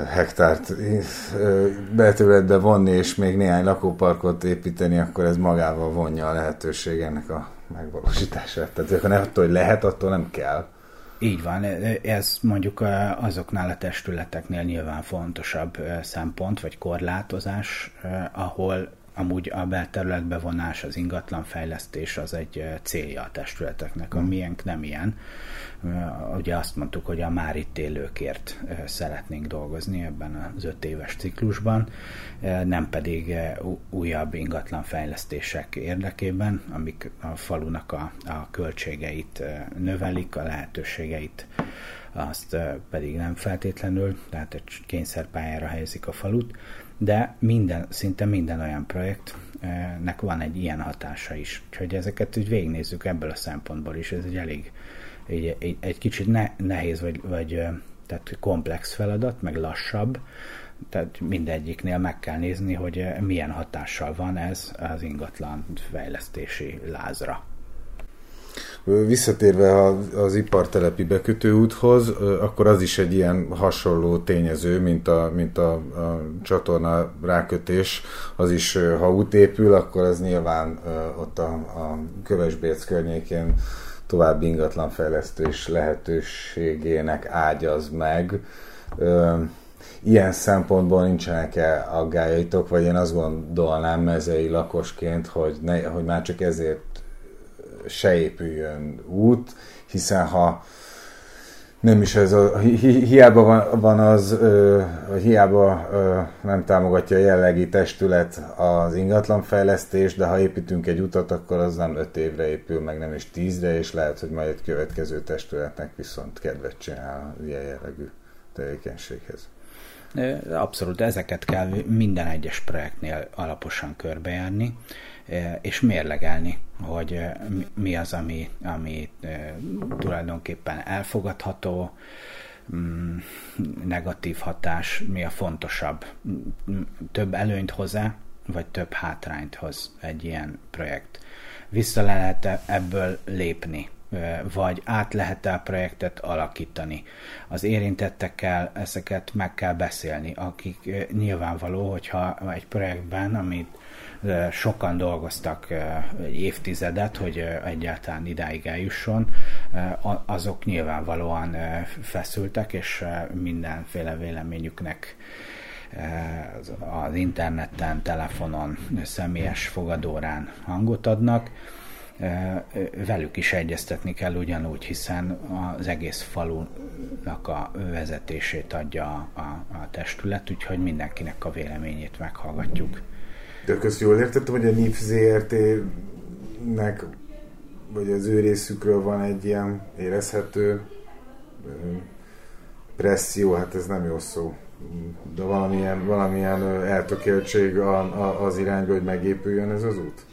hektárt belterületbe vonni, és még néhány lakóparkot építeni, akkor ez magával vonja a lehetőség ennek a megvalósítását. Tehát akkor nem attól, hogy lehet, attól nem kell. Így van, ez mondjuk azoknál a testületeknél nyilván fontosabb szempont, vagy korlátozás, ahol amúgy a belterület bevonás, az ingatlan fejlesztés az egy célja a testületeknek, a mm. miénk nem ilyen. Ugye azt mondtuk, hogy a már itt élőkért szeretnénk dolgozni ebben az öt éves ciklusban, nem pedig újabb ingatlan fejlesztések érdekében, amik a falunak a, a költségeit növelik, a lehetőségeit azt pedig nem feltétlenül, tehát egy kényszerpályára helyezik a falut, de minden, szinte minden olyan projektnek van egy ilyen hatása is. Úgyhogy ezeket úgy végignézzük ebből a szempontból is, ez egy elég egy, egy, egy kicsit ne, nehéz, vagy, vagy tehát komplex feladat, meg lassabb, tehát mindegyiknél meg kell nézni, hogy milyen hatással van ez az ingatlan fejlesztési lázra. Visszatérve az ipartelepi bekötőúthoz, akkor az is egy ilyen hasonló tényező, mint a, mint a, a csatorna rákötés. Az is, ha út épül, akkor ez nyilván ott a, a Kövesbérc környékén további ingatlanfejlesztés lehetőségének ágyaz meg. Ilyen szempontból nincsenek-e aggájaitok, vagy én azt gondolnám mezei lakosként, hogy, ne, hogy már csak ezért se épüljön út, hiszen ha nem is ez a, hi, hiába van, van az, ö, hiába ö, nem támogatja a jellegi testület az ingatlanfejlesztés, de ha építünk egy utat, akkor az nem öt évre épül, meg nem is tízre, és lehet, hogy majd egy következő testületnek viszont kedvet csinál ilyen jellegű tevékenységhez. Abszolút, ezeket kell minden egyes projektnél alaposan körbejárni és mérlegelni, hogy mi az, ami, ami tulajdonképpen elfogadható, mm, negatív hatás, mi a fontosabb. Több előnyt hoz-e, vagy több hátrányt hoz egy ilyen projekt. Vissza lehet ebből lépni vagy át lehet-e a projektet alakítani. Az érintettekkel ezeket meg kell beszélni, akik nyilvánvaló, hogyha egy projektben, amit sokan dolgoztak egy évtizedet, hogy egyáltalán idáig eljusson, azok nyilvánvalóan feszültek, és mindenféle véleményüknek az interneten, telefonon, személyes fogadórán hangot adnak. Velük is egyeztetni kell ugyanúgy, hiszen az egész falunak a vezetését adja a, a testület, úgyhogy mindenkinek a véleményét meghallgatjuk. De közt jól értettem, hogy a NIF ZRT-nek, vagy az ő részükről van egy ilyen érezhető presszió, hát ez nem jó szó, de valamilyen, valamilyen eltökéltség az irányba, hogy megépüljön ez az út?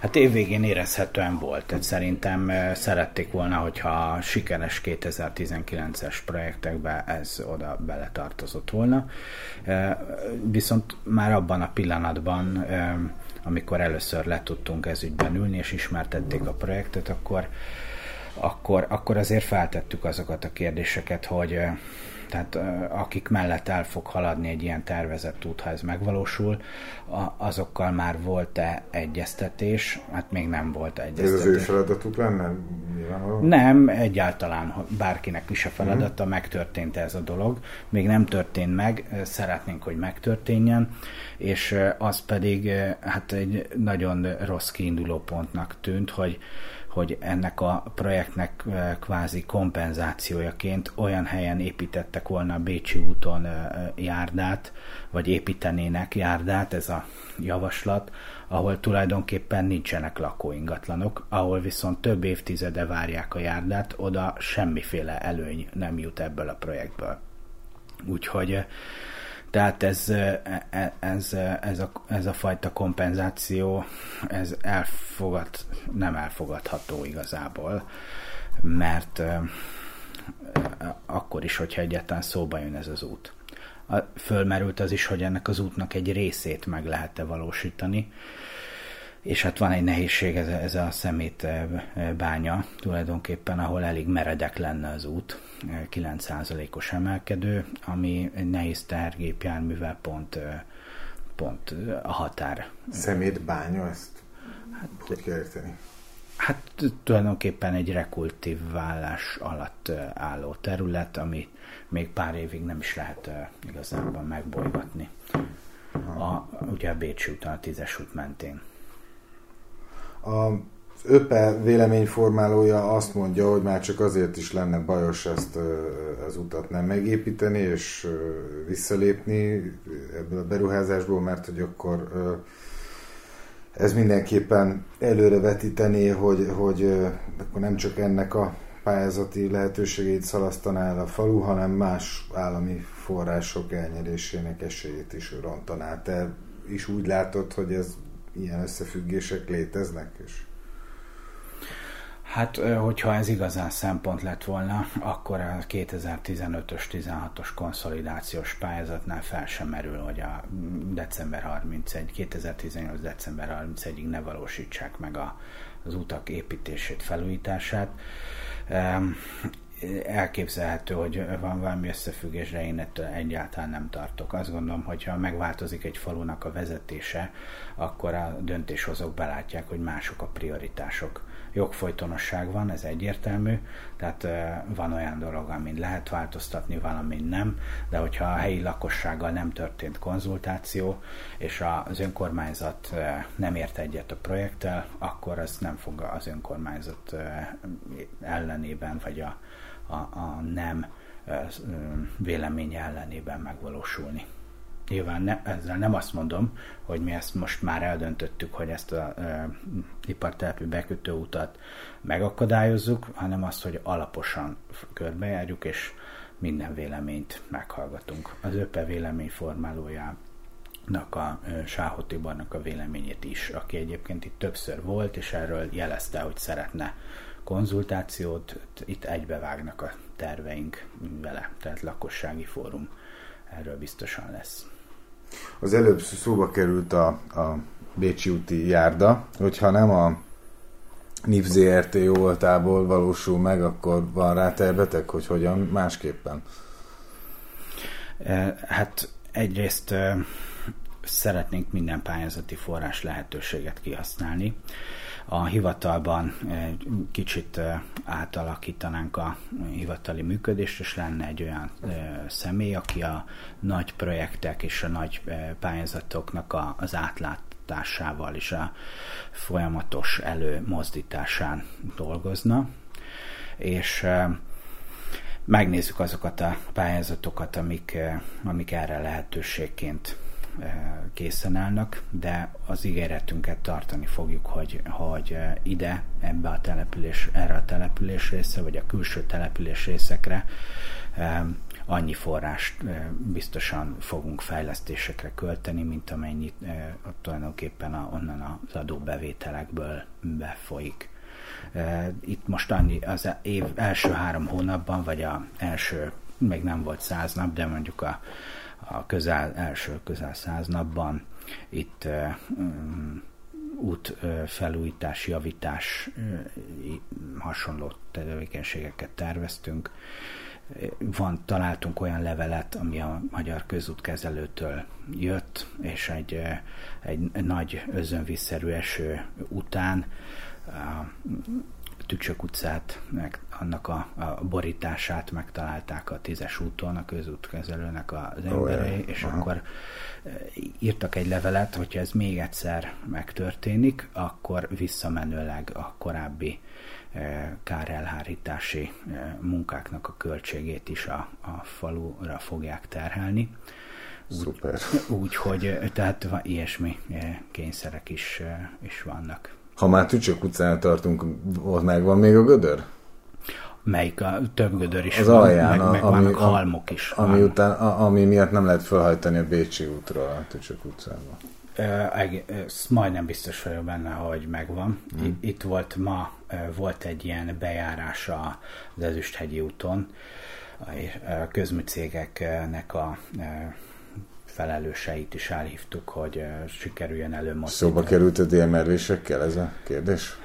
Hát évvégén érezhetően volt, tehát szerintem szerették volna, hogyha sikeres 2019-es projektekbe ez oda beletartozott volna. Viszont már abban a pillanatban, amikor először le tudtunk ez ügyben ülni, és ismertették a projektet, akkor, akkor, akkor azért feltettük azokat a kérdéseket, hogy tehát akik mellett el fog haladni egy ilyen tervezett út, ha ez megvalósul, azokkal már volt-e egyeztetés? Hát még nem volt egyeztetés. Ez az ő feladatuk lenne? Nem, egyáltalán bárkinek is a feladata, uh-huh. megtörtént ez a dolog. Még nem történt meg, szeretnénk, hogy megtörténjen, és az pedig hát egy nagyon rossz kiinduló pontnak tűnt, hogy hogy ennek a projektnek kvázi kompenzációjaként olyan helyen építettek volna a Bécsi úton járdát, vagy építenének járdát, ez a javaslat, ahol tulajdonképpen nincsenek lakóingatlanok, ahol viszont több évtizede várják a járdát, oda semmiféle előny nem jut ebből a projektből. Úgyhogy tehát ez, e, e, ez, ez, a, ez a fajta kompenzáció, ez elfogad, nem elfogadható igazából, mert akkor is, hogyha egyáltalán szóba jön ez az út. Fölmerült az is, hogy ennek az útnak egy részét meg lehet-e valósítani, és hát van egy nehézség, ez a, ez a szemét bánya tulajdonképpen, ahol elég meredek lenne az út, 9%-os emelkedő, ami egy nehéz tehergépjárművel pont, pont a határ. Szemétbánya, ezt hát, hogy kell érteni? Hát tulajdonképpen egy rekultív vállás alatt álló terület, ami még pár évig nem is lehet igazából megbolygatni. A, ugye a Bécsi úton, a tízes út mentén. A ÖPE véleményformálója azt mondja, hogy már csak azért is lenne bajos ezt az utat nem megépíteni és visszalépni ebből a beruházásból, mert hogy akkor ez mindenképpen előrevetíteni, hogy, hogy akkor nem csak ennek a pályázati lehetőségét szalasztaná el a falu, hanem más állami források elnyerésének esélyét is rontaná. Te is úgy látod, hogy ez ilyen összefüggések léteznek? És... Hát, hogyha ez igazán szempont lett volna, akkor a 2015-ös, 16-os konszolidációs pályázatnál fel sem merül, hogy a december 31, 2018. december 31-ig ne valósítsák meg a, az utak építését, felújítását elképzelhető, hogy van valami összefüggés, de én ettől egyáltalán nem tartok. Azt gondolom, hogy ha megváltozik egy falunak a vezetése, akkor a döntéshozók belátják, hogy mások a prioritások. Jogfolytonosság van, ez egyértelmű, tehát van olyan dolog, amin lehet változtatni, valamin nem, de hogyha a helyi lakossággal nem történt konzultáció, és az önkormányzat nem ért egyet a projekttel, akkor az nem fog az önkormányzat ellenében, vagy a a, a nem véleménye ellenében megvalósulni. Nyilván ne, ezzel nem azt mondom, hogy mi ezt most már eldöntöttük, hogy ezt a e, ipartelepi bekötőutat megakadályozzuk, hanem azt, hogy alaposan körbejárjuk, és minden véleményt meghallgatunk. Az ÖPE véleményformálójának a Sáhó Tibornak a véleményét is, aki egyébként itt többször volt, és erről jelezte, hogy szeretne konzultációt, itt egybevágnak a terveink vele, tehát lakossági fórum erről biztosan lesz. Az előbb szóba került a, a Bécsi úti járda, hogyha nem a NIP ZRT jó voltából valósul meg, akkor van rá tervetek, hogy hogyan másképpen? Hát egyrészt szeretnénk minden pályázati forrás lehetőséget kihasználni. A hivatalban kicsit átalakítanánk a hivatali működést, és lenne egy olyan személy, aki a nagy projektek és a nagy pályázatoknak az átlátásával és a folyamatos előmozdításán dolgozna. És megnézzük azokat a pályázatokat, amik, amik erre lehetőségként készen állnak, de az ígéretünket tartani fogjuk, hogy, hogy ide, ebbe a település, erre a település része, vagy a külső település részekre annyi forrást biztosan fogunk fejlesztésekre költeni, mint amennyit tulajdonképpen a, onnan az adóbevételekből befolyik. Itt most annyi az év első három hónapban, vagy a első, még nem volt száz nap, de mondjuk a, a közel, első közel száz napban itt um, út felújítás, javítás, hasonló tevékenységeket terveztünk. Van, találtunk olyan levelet, ami a magyar közútkezelőtől jött, és egy, egy nagy özönvízszerű eső után Tücsök utcát, meg annak a, a borítását megtalálták a tízes úton, a közútkezelőnek az emberei, oh, és Aha. akkor e, írtak egy levelet, hogyha ez még egyszer megtörténik, akkor visszamenőleg a korábbi e, kárelhárítási e, munkáknak a költségét is a, a falura fogják terhelni. Szuper. Úgy, hogy tehát ilyesmi kényszerek is, is vannak. Ha már Tücsök utcán tartunk, ott megvan még a gödör? Melyik a több gödör is az van, alján, meg, meg ami, vannak halmok is. Ami, van. után, a, ami miatt nem lehet felhajtani a Bécsi útról a Tücsök utcába. Ez majdnem biztos vagyok benne, hogy megvan. Hmm. Itt volt ma, volt egy ilyen bejárás az Ezüsthegyi úton, a közműcégeknek a felelőseit is elhívtuk, hogy sikerüljön előmozdítani. Szóba került a DMR-vésekkel ez a kérdés?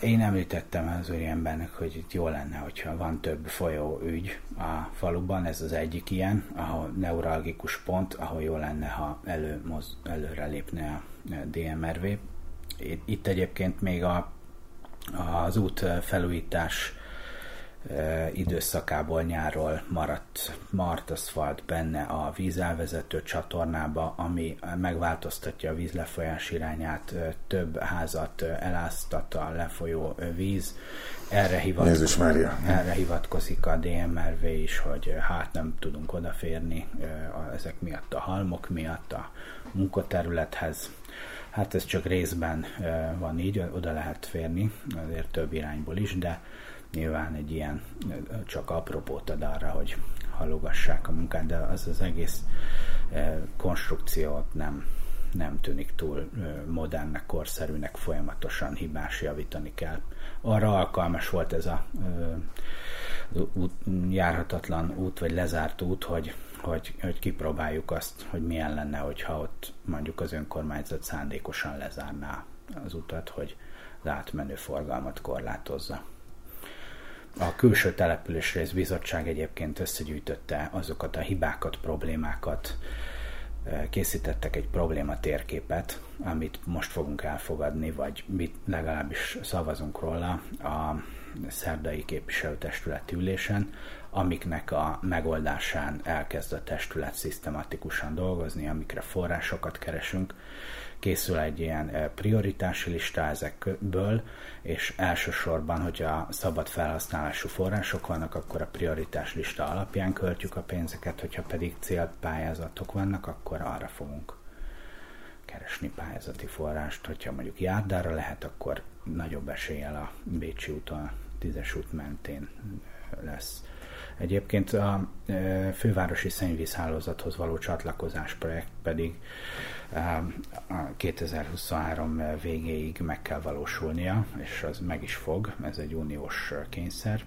Én említettem az embernek, hogy itt jó lenne, hogyha van több folyó ügy a faluban, ez az egyik ilyen, ahol neuralgikus pont, ahol jó lenne, ha előmoz, előre lépne a DMRV. Itt egyébként még a, az út felújítás időszakából nyáról maradt martaszfalt benne a vízelvezető csatornába, ami megváltoztatja a víz lefolyás irányát, több házat eláztat a lefolyó víz. Erre, hivatkozik, erre hivatkozik a DMRV is, hogy hát nem tudunk odaférni ezek miatt a halmok miatt a munkaterülethez. Hát ez csak részben van így, oda lehet férni, azért több irányból is, de nyilván egy ilyen csak apropót ad arra, hogy halogassák a munkát, de az az egész konstrukciót nem, nem tűnik túl modernnek, korszerűnek, folyamatosan hibás javítani kell. Arra alkalmas volt ez a út, járhatatlan út, vagy lezárt út, hogy, hogy, hogy kipróbáljuk azt, hogy milyen lenne, hogyha ott mondjuk az önkormányzat szándékosan lezárná az utat, hogy az átmenő forgalmat korlátozza. A külső településrész bizottság egyébként összegyűjtötte azokat a hibákat, problémákat, készítettek egy probléma térképet, amit most fogunk elfogadni, vagy mit legalábbis szavazunk róla a szerdai képviselőtestületi ülésen, amiknek a megoldásán elkezd a testület szisztematikusan dolgozni, amikre forrásokat keresünk, készül egy ilyen eh, prioritási lista ezekből, és elsősorban, hogyha szabad felhasználású források vannak, akkor a prioritás lista alapján költjük a pénzeket, hogyha pedig célpályázatok vannak, akkor arra fogunk keresni pályázati forrást. Hogyha mondjuk járdára lehet, akkor nagyobb eséllyel a Bécsi úton, tízes út mentén lesz. Egyébként a e, fővárosi szennyvízhálózathoz való csatlakozás projekt pedig 2023 végéig meg kell valósulnia, és az meg is fog, ez egy uniós kényszer,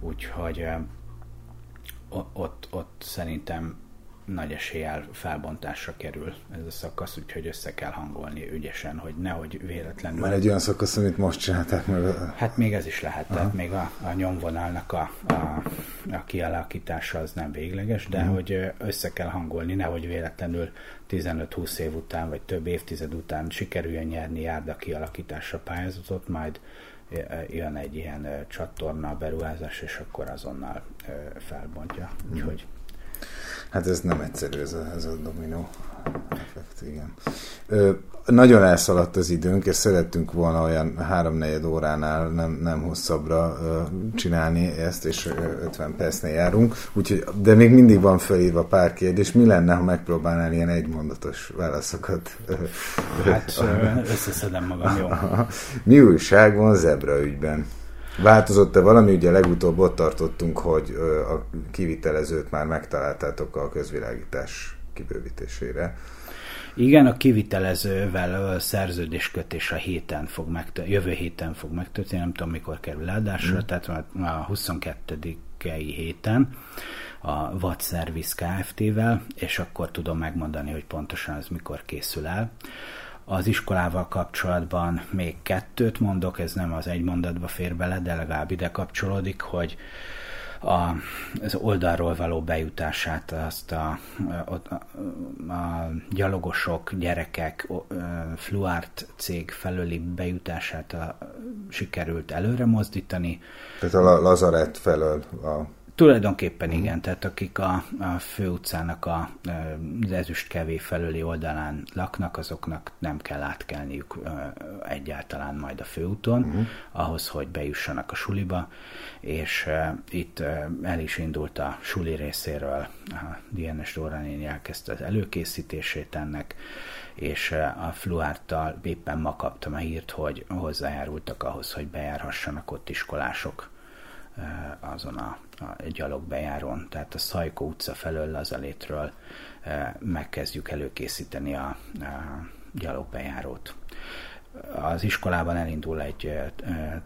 úgyhogy ott, ott szerintem nagy eséllyel felbontásra kerül ez a szakasz, úgyhogy össze kell hangolni ügyesen, hogy nehogy véletlenül... Már egy olyan szakasz, amit most csinálták meg. Hát még ez is lehet, Aha. tehát még a, a nyomvonalnak a, a, a kialakítása az nem végleges, de uh-huh. hogy össze kell hangolni, nehogy véletlenül 15-20 év után, vagy több évtized után sikerüljön nyerni járda kialakításra pályázatot, majd jön egy ilyen csatorna beruházás, és akkor azonnal felbontja. Úgyhogy Hát ez nem egyszerű, ez a, ez a dominó effekt, igen. Ö, nagyon elszaladt az időnk, és szerettünk volna olyan háromnegyed óránál nem, nem hosszabbra ö, csinálni ezt, és ö, 50 percnél járunk, úgyhogy, de még mindig van fölírva pár kérdés. Mi lenne, ha megpróbálnál ilyen egymondatos válaszokat? Hát összeszedem magam, jó. Mi újság van zebra ügyben? Változott-e valami? Ugye legutóbb ott tartottunk, hogy a kivitelezőt már megtaláltátok a közvilágítás kibővítésére. Igen, a kivitelezővel szerződéskötés a héten fog megtörténni, jövő héten fog megtörténni, nem tudom mikor kerül leadásra, mm. tehát a 22 héten a Watt Service Kft-vel, és akkor tudom megmondani, hogy pontosan ez mikor készül el. Az iskolával kapcsolatban még kettőt mondok, ez nem az egy mondatba fér bele, de legalább ide kapcsolódik, hogy a, az oldalról való bejutását, azt a, a, a, a gyalogosok, gyerekek, Fluart cég felőli bejutását a, sikerült előre mozdítani. Tehát a Lazaret felől a Tulajdonképpen igen, tehát akik a, a főutcának a, az ezüstkevé felüli oldalán laknak, azoknak nem kell átkelniük egyáltalán majd a főúton, uh-huh. ahhoz, hogy bejussanak a suliba, és itt el is indult a suli részéről, a DNS Dóranéni elkezdte az előkészítését ennek, és a Fluárttal éppen ma kaptam a hírt, hogy hozzájárultak ahhoz, hogy bejárhassanak ott iskolások azon a a gyalogbejárón, tehát a Szajkó utca felől Lazalétről eh, megkezdjük előkészíteni a, a gyalogbejárót. Az iskolában elindul egy eh,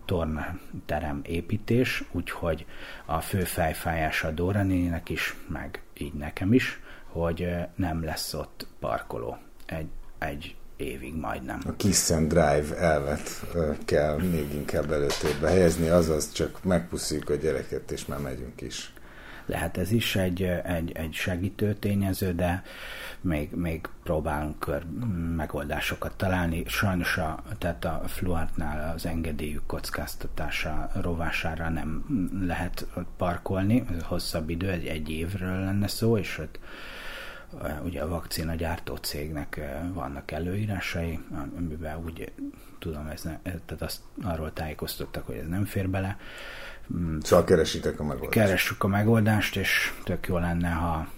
tornterem építés, úgyhogy a fő fejfájása Dóra néninek is, meg így nekem is, hogy eh, nem lesz ott parkoló egy, egy évig majdnem. A Kiss and Drive elvet kell még inkább előtérbe helyezni, azaz csak megpuszítjuk a gyereket, és már megyünk is. Lehet ez is egy, egy, egy segítő tényező, de még, még próbálunk kör megoldásokat találni. Sajnos a, tehát a Fluartnál az engedélyük kockáztatása rovására nem lehet parkolni, hosszabb idő, egy, egy évről lenne szó, és ott ugye a vakcina gyártó cégnek vannak előírásai, amiben úgy tudom, ez ne, tehát azt arról tájékoztattak, hogy ez nem fér bele. Mm, szóval keresitek a megoldást. Keressük a megoldást, és tök jó lenne, ha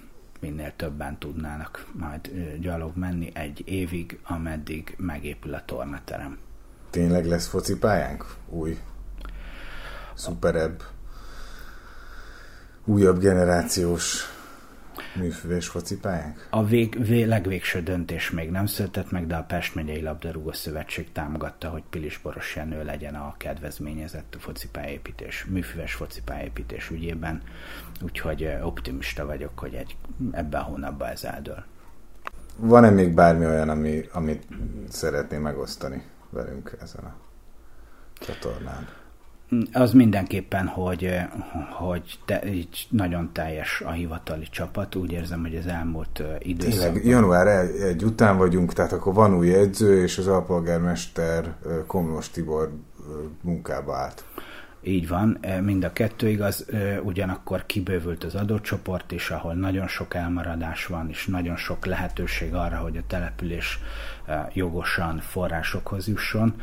minél többen tudnának majd gyalog menni egy évig, ameddig megépül a tornaterem. Tényleg lesz focipályánk? Új, szuperebb, újabb generációs műfős focipályák? A vég, vég, legvégső döntés még nem született meg, de a Pest megyei labdarúgó szövetség támogatta, hogy Pilis Boros Jenő legyen a kedvezményezett focipályépítés, műfüves focipályépítés ügyében, úgyhogy optimista vagyok, hogy egy, ebben a hónapban ez eldől. Van-e még bármi olyan, ami, amit szeretném megosztani velünk ezen a csatornán? Az mindenképpen, hogy, hogy te, így nagyon teljes a hivatali csapat. Úgy érzem, hogy az elmúlt időszakban... Tényleg, január egy után vagyunk, tehát akkor van új edző, és az alpolgármester Komlós Tibor munkába állt. Így van, mind a kettő igaz, ugyanakkor kibővült az adócsoport is, ahol nagyon sok elmaradás van, és nagyon sok lehetőség arra, hogy a település jogosan forrásokhoz jusson,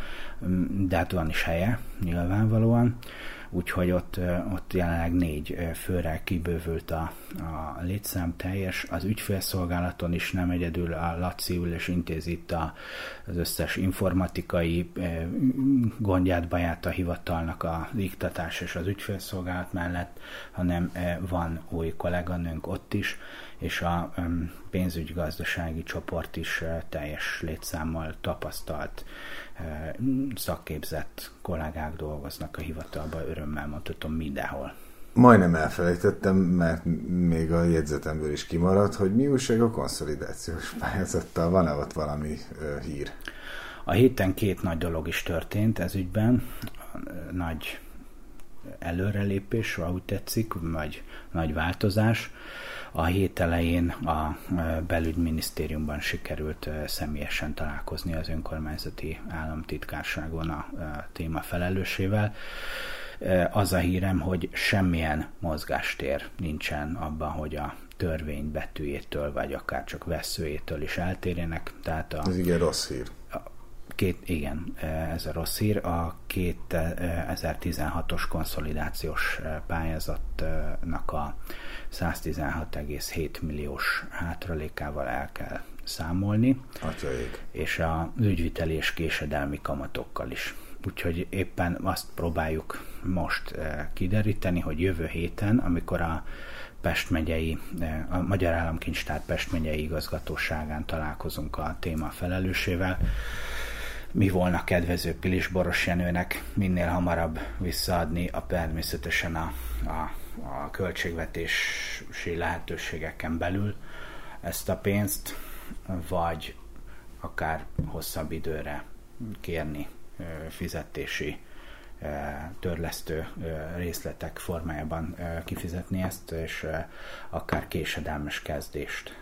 mm, de hát van is helye, nyilvánvalóan úgyhogy ott, ott jelenleg négy főre kibővült a, a létszám teljes. Az ügyfélszolgálaton is nem egyedül a Laci ül és intézi itt a, az összes informatikai gondját, baját a hivatalnak a iktatás és az ügyfélszolgálat mellett, hanem van új kolléganőnk ott is, és a pénzügyi-gazdasági csoport is teljes létszámmal tapasztalt, szakképzett kollégák dolgoznak a hivatalban, örömmel mondhatom mindenhol. majdnem elfelejtettem, mert még a jegyzetemből is kimaradt, hogy mi újság a konszolidációs pályázattal. Van-e ott valami ö, hír? A héten két nagy dolog is történt ez ügyben. Nagy előrelépés, ha úgy tetszik, vagy nagy változás. A hét elején a belügyminisztériumban sikerült személyesen találkozni az önkormányzati államtitkárságon a téma felelősével. Az a hírem, hogy semmilyen mozgástér nincsen abban, hogy a törvény betűjétől, vagy akár csak veszőjétől is eltérjenek. Tehát a, Ez igen rossz hír. Két, igen, ez a rossz hír. A 2016-os konszolidációs pályázatnak a 116,7 milliós hátralékával el kell számolni. Atyaik. És a ügyviteli és késedelmi kamatokkal is. Úgyhogy éppen azt próbáljuk most kideríteni, hogy jövő héten, amikor a Pest megyei, a Magyar Államkincstár Pest megyei igazgatóságán találkozunk a téma felelősével, mi volna kedvező Pilis Boros Jenőnek minél hamarabb visszaadni a természetesen a, a, a költségvetési lehetőségeken belül ezt a pénzt, vagy akár hosszabb időre kérni fizetési törlesztő részletek formájában kifizetni ezt, és akár késedelmes kezdést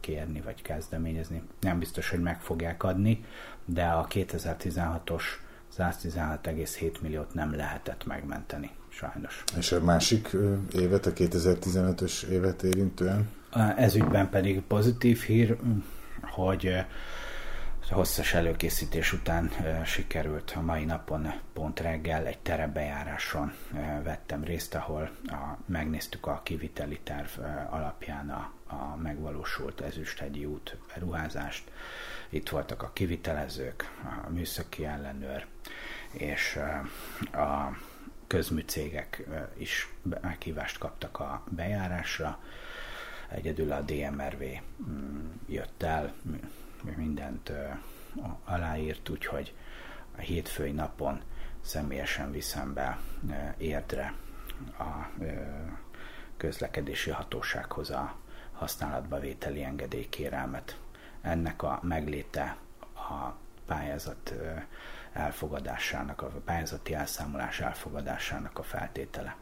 kérni, vagy kezdeményezni. Nem biztos, hogy meg fogják adni, de a 2016-os 116,7 milliót nem lehetett megmenteni, sajnos. És a másik évet, a 2015-ös évet érintően? Ez ügyben pedig pozitív hír, hogy hosszas előkészítés után sikerült a mai napon pont reggel egy terepbejáráson vettem részt, ahol a, megnéztük a kiviteli terv alapján a, a megvalósult ezüsthegyi út beruházást. Itt voltak a kivitelezők, a műszaki ellenőr és a közműcégek is meghívást kaptak a bejárásra. Egyedül a DMRV mm, jött el, mindent aláírt, úgyhogy a hétfői napon személyesen viszem be érdre a közlekedési hatósághoz a használatba vételi engedélykérelmet. Ennek a megléte a pályázat elfogadásának, a pályázati elszámolás elfogadásának a feltétele.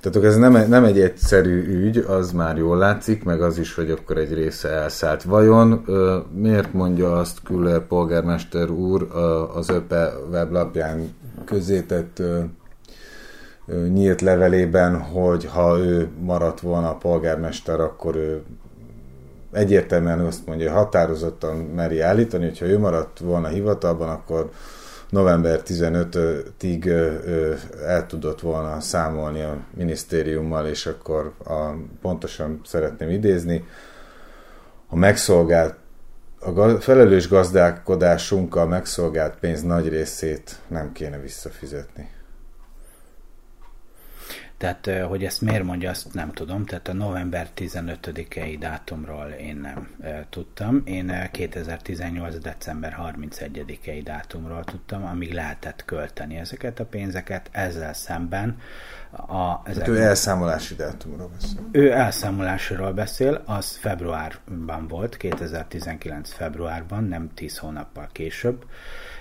Tehát ez nem, nem egy egyszerű ügy, az már jól látszik, meg az is, hogy akkor egy része elszállt. Vajon miért mondja azt Küller polgármester úr az ÖPE weblapján közzétett nyílt levelében, hogy ha ő maradt volna a polgármester, akkor ő egyértelműen azt mondja, hogy határozottan meri állítani, hogyha ő maradt volna hivatalban, akkor november 15-ig el tudott volna számolni a minisztériummal, és akkor a, pontosan szeretném idézni, a megszolgált a felelős gazdálkodásunkkal megszolgált pénz nagy részét nem kéne visszafizetni. Tehát, hogy ezt miért mondja, azt nem tudom. Tehát a november 15-i dátumról én nem tudtam. Én 2018. december 31-i dátumról tudtam, amíg lehetett költeni ezeket a pénzeket. Ezzel szemben a, ezek, hát ő elszámolási dátumról beszél. Ő elszámolásról beszél, az februárban volt, 2019 februárban, nem 10 hónappal később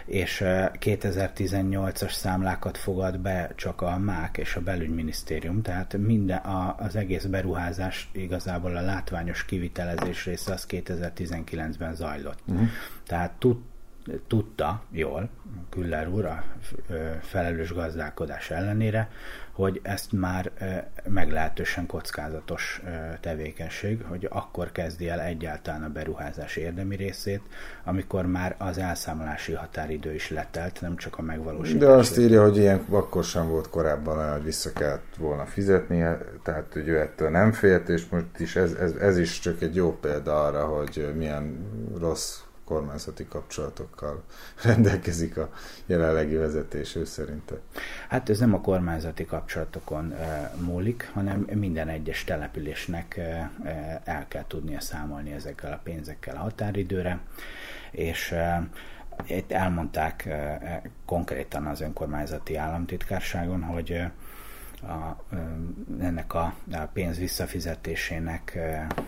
és 2018-as számlákat fogad be csak a MÁK és a belügyminisztérium, tehát minden, a, az egész beruházás igazából a látványos kivitelezés része az 2019-ben zajlott. Uh-huh. Tehát tud, tudta jól, Küller úr a felelős gazdálkodás ellenére, hogy ezt már meglehetősen kockázatos tevékenység, hogy akkor kezdi el egyáltalán a beruházás érdemi részét, amikor már az elszámolási határidő is letelt, nem csak a megvalósítás. De azt írja, hogy ilyen akkor sem volt korábban hogy vissza kellett volna fizetnie, tehát hogy ő ettől nem félt, és most is ez, ez, ez is csak egy jó példa arra, hogy milyen rossz kormányzati kapcsolatokkal rendelkezik a jelenlegi vezetés ő szerinte? Hát ez nem a kormányzati kapcsolatokon múlik, hanem minden egyes településnek el kell tudnia számolni ezekkel a pénzekkel a határidőre, és itt elmondták konkrétan az önkormányzati államtitkárságon, hogy a, ennek a, a pénz visszafizetésének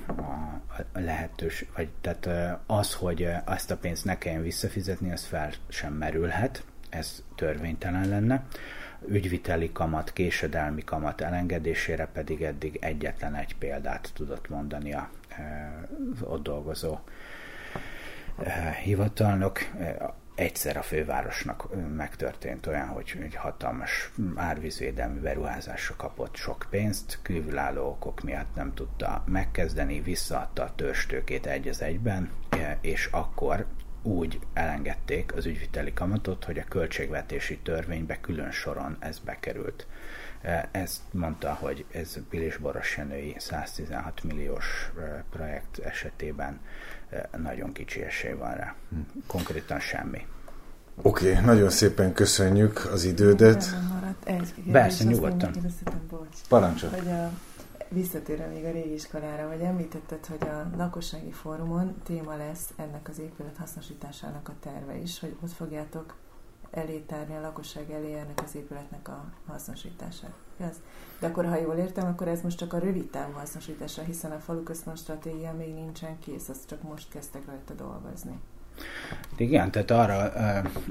a, a lehetős, vagy tehát az, hogy azt a pénzt ne kelljen visszafizetni, az fel sem merülhet, ez törvénytelen lenne. Ügyviteli kamat, késedelmi kamat elengedésére pedig eddig egyetlen egy példát tudott mondani a, ott dolgozó hivatalnok egyszer a fővárosnak megtörtént olyan, hogy egy hatalmas árvízvédelmi beruházásra kapott sok pénzt, kívülálló okok miatt nem tudta megkezdeni, visszaadta a törstőkét egy az egyben, és akkor úgy elengedték az ügyviteli kamatot, hogy a költségvetési törvénybe külön soron ez bekerült. Ezt mondta, hogy ez Pilis Borosjenői 116 milliós projekt esetében nagyon kicsi esély van rá. Konkrétan semmi. Oké, okay, nagyon szépen köszönjük az idődet. Persze, nyugodtan. Parancsol. Hogy a, visszatérve még a régi iskolára, hogy említetted, hogy a lakossági fórumon téma lesz ennek az épület hasznosításának a terve is, hogy ott fogjátok elétárni a lakosság elé ennek az épületnek a hasznosítását. Ez. De akkor, ha jól értem, akkor ez most csak a rövid távú hasznosítása, hiszen a falu központ stratégia még nincsen kész, azt csak most kezdtek rajta dolgozni. Igen, tehát arra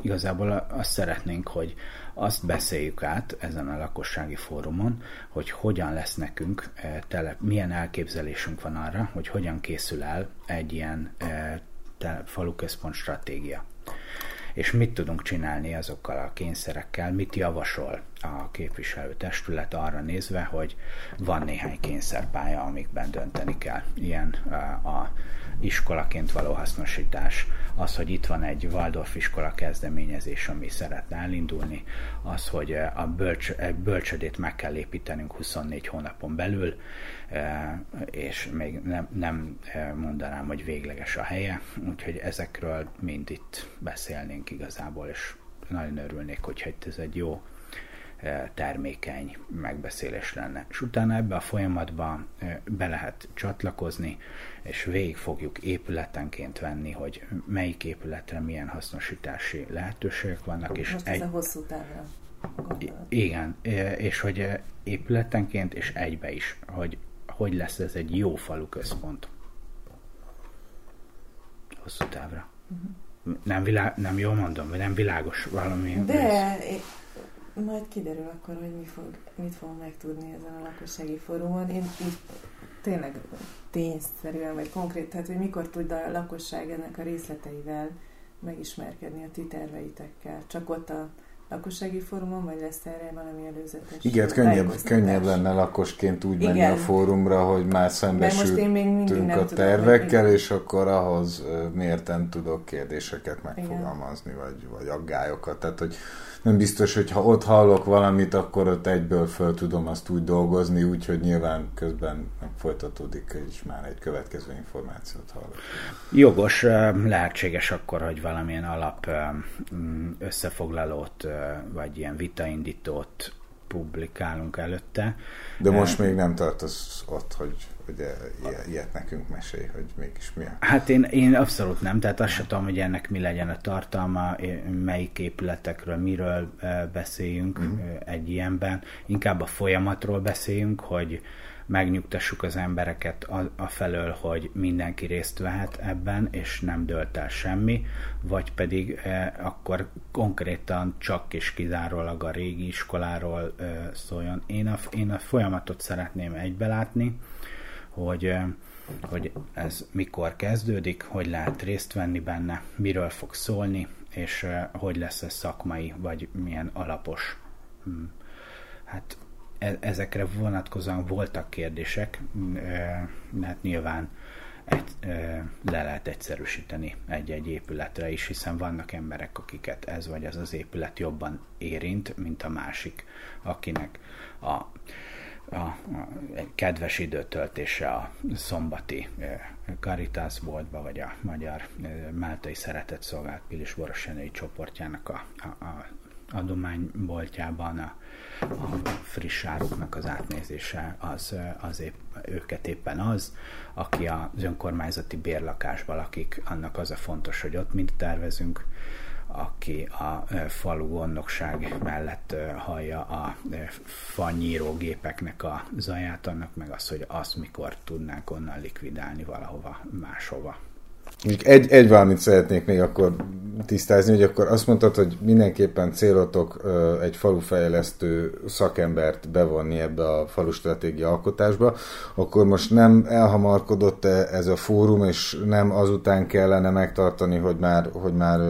igazából azt szeretnénk, hogy azt beszéljük át ezen a lakossági fórumon, hogy hogyan lesz nekünk, tele, milyen elképzelésünk van arra, hogy hogyan készül el egy ilyen uh, falu központ stratégia és mit tudunk csinálni azokkal a kényszerekkel, mit javasol a képviselőtestület arra nézve, hogy van néhány kényszerpálya, amikben dönteni kell. Ilyen a iskolaként való hasznosítás, az, hogy itt van egy Waldorf iskola kezdeményezés, ami szeretne elindulni, az, hogy a bölcs, bölcsödét meg kell építenünk 24 hónapon belül, és még nem, nem mondanám, hogy végleges a helye, úgyhogy ezekről mind itt beszélnénk igazából, és nagyon örülnék, hogyha ez egy jó termékeny megbeszélés lenne. És utána ebbe a folyamatba be lehet csatlakozni, és végig fogjuk épületenként venni, hogy melyik épületre milyen hasznosítási lehetőségek vannak. És Most egy... ez a hosszú távra. Igen, és hogy épületenként és egybe is, hogy hogy lesz ez egy jó falu központ. Hosszú távra. Uh-huh. Nem, vilá- nem jól mondom, nem világos valami. De majd kiderül akkor, hogy mi fog, mit fogunk megtudni ezen a lakossági fórumon. Én így tényleg tényszerűen, vagy konkrét, tehát hogy mikor tud a lakosság ennek a részleteivel megismerkedni a ti terveitekkel. Csak ott a lakossági fórumon, vagy lesz erre valami előzetes Igen, könnyebb, könnyebb lenne lakosként úgy Igen. menni a fórumra, hogy már szembesültünk a tervekkel, hogy... és akkor ahhoz mérten tudok kérdéseket megfogalmazni, Igen. vagy, vagy aggályokat. Tehát, hogy nem biztos, hogy ha ott hallok valamit, akkor ott egyből föl tudom azt úgy dolgozni, úgyhogy nyilván közben folytatódik, és már egy következő információt hallok. Jogos, lehetséges akkor, hogy valamilyen alap összefoglalót, vagy ilyen vitaindítót publikálunk előtte. De most még nem tartasz ott, hogy hogy ilyet nekünk mesélj, hogy mégis mi a... Hát én, én abszolút nem, tehát azt sem tudom, hogy ennek mi legyen a tartalma, melyik épületekről, miről beszéljünk uh-huh. egy ilyenben. Inkább a folyamatról beszéljünk, hogy megnyugtassuk az embereket a, a felől, hogy mindenki részt vehet ebben, és nem dölt el semmi, vagy pedig eh, akkor konkrétan csak és kizárólag a régi iskoláról eh, szóljon. Én a, én a folyamatot szeretném egybelátni, hogy, hogy ez mikor kezdődik, hogy lehet részt venni benne, miről fog szólni, és hogy lesz ez szakmai, vagy milyen alapos. Hm. Hát e, ezekre vonatkozóan voltak kérdések, hát nyilván egy, le lehet egyszerűsíteni egy-egy épületre is, hiszen vannak emberek, akiket ez vagy az az épület jobban érint, mint a másik, akinek a a, kedves időtöltése a szombati Caritas boltba, vagy a Magyar Máltai Szeretett Szolgált Pilis Borosenői csoportjának a, a, a adományboltjában a, a friss áruknak az átnézése az, az épp, őket éppen az, aki az önkormányzati bérlakásban lakik, annak az a fontos, hogy ott mind tervezünk, aki a falu gondnokság mellett hallja a fanyírógépeknek a zaját, annak meg az, hogy azt mikor tudnánk onnan likvidálni valahova máshova. Egy, egy valamit szeretnék még akkor tisztázni, hogy akkor azt mondtad, hogy mindenképpen célotok egy falufejlesztő szakembert bevonni ebbe a falu stratégia alkotásba, akkor most nem elhamarkodott ez a fórum, és nem azután kellene megtartani, hogy már, hogy már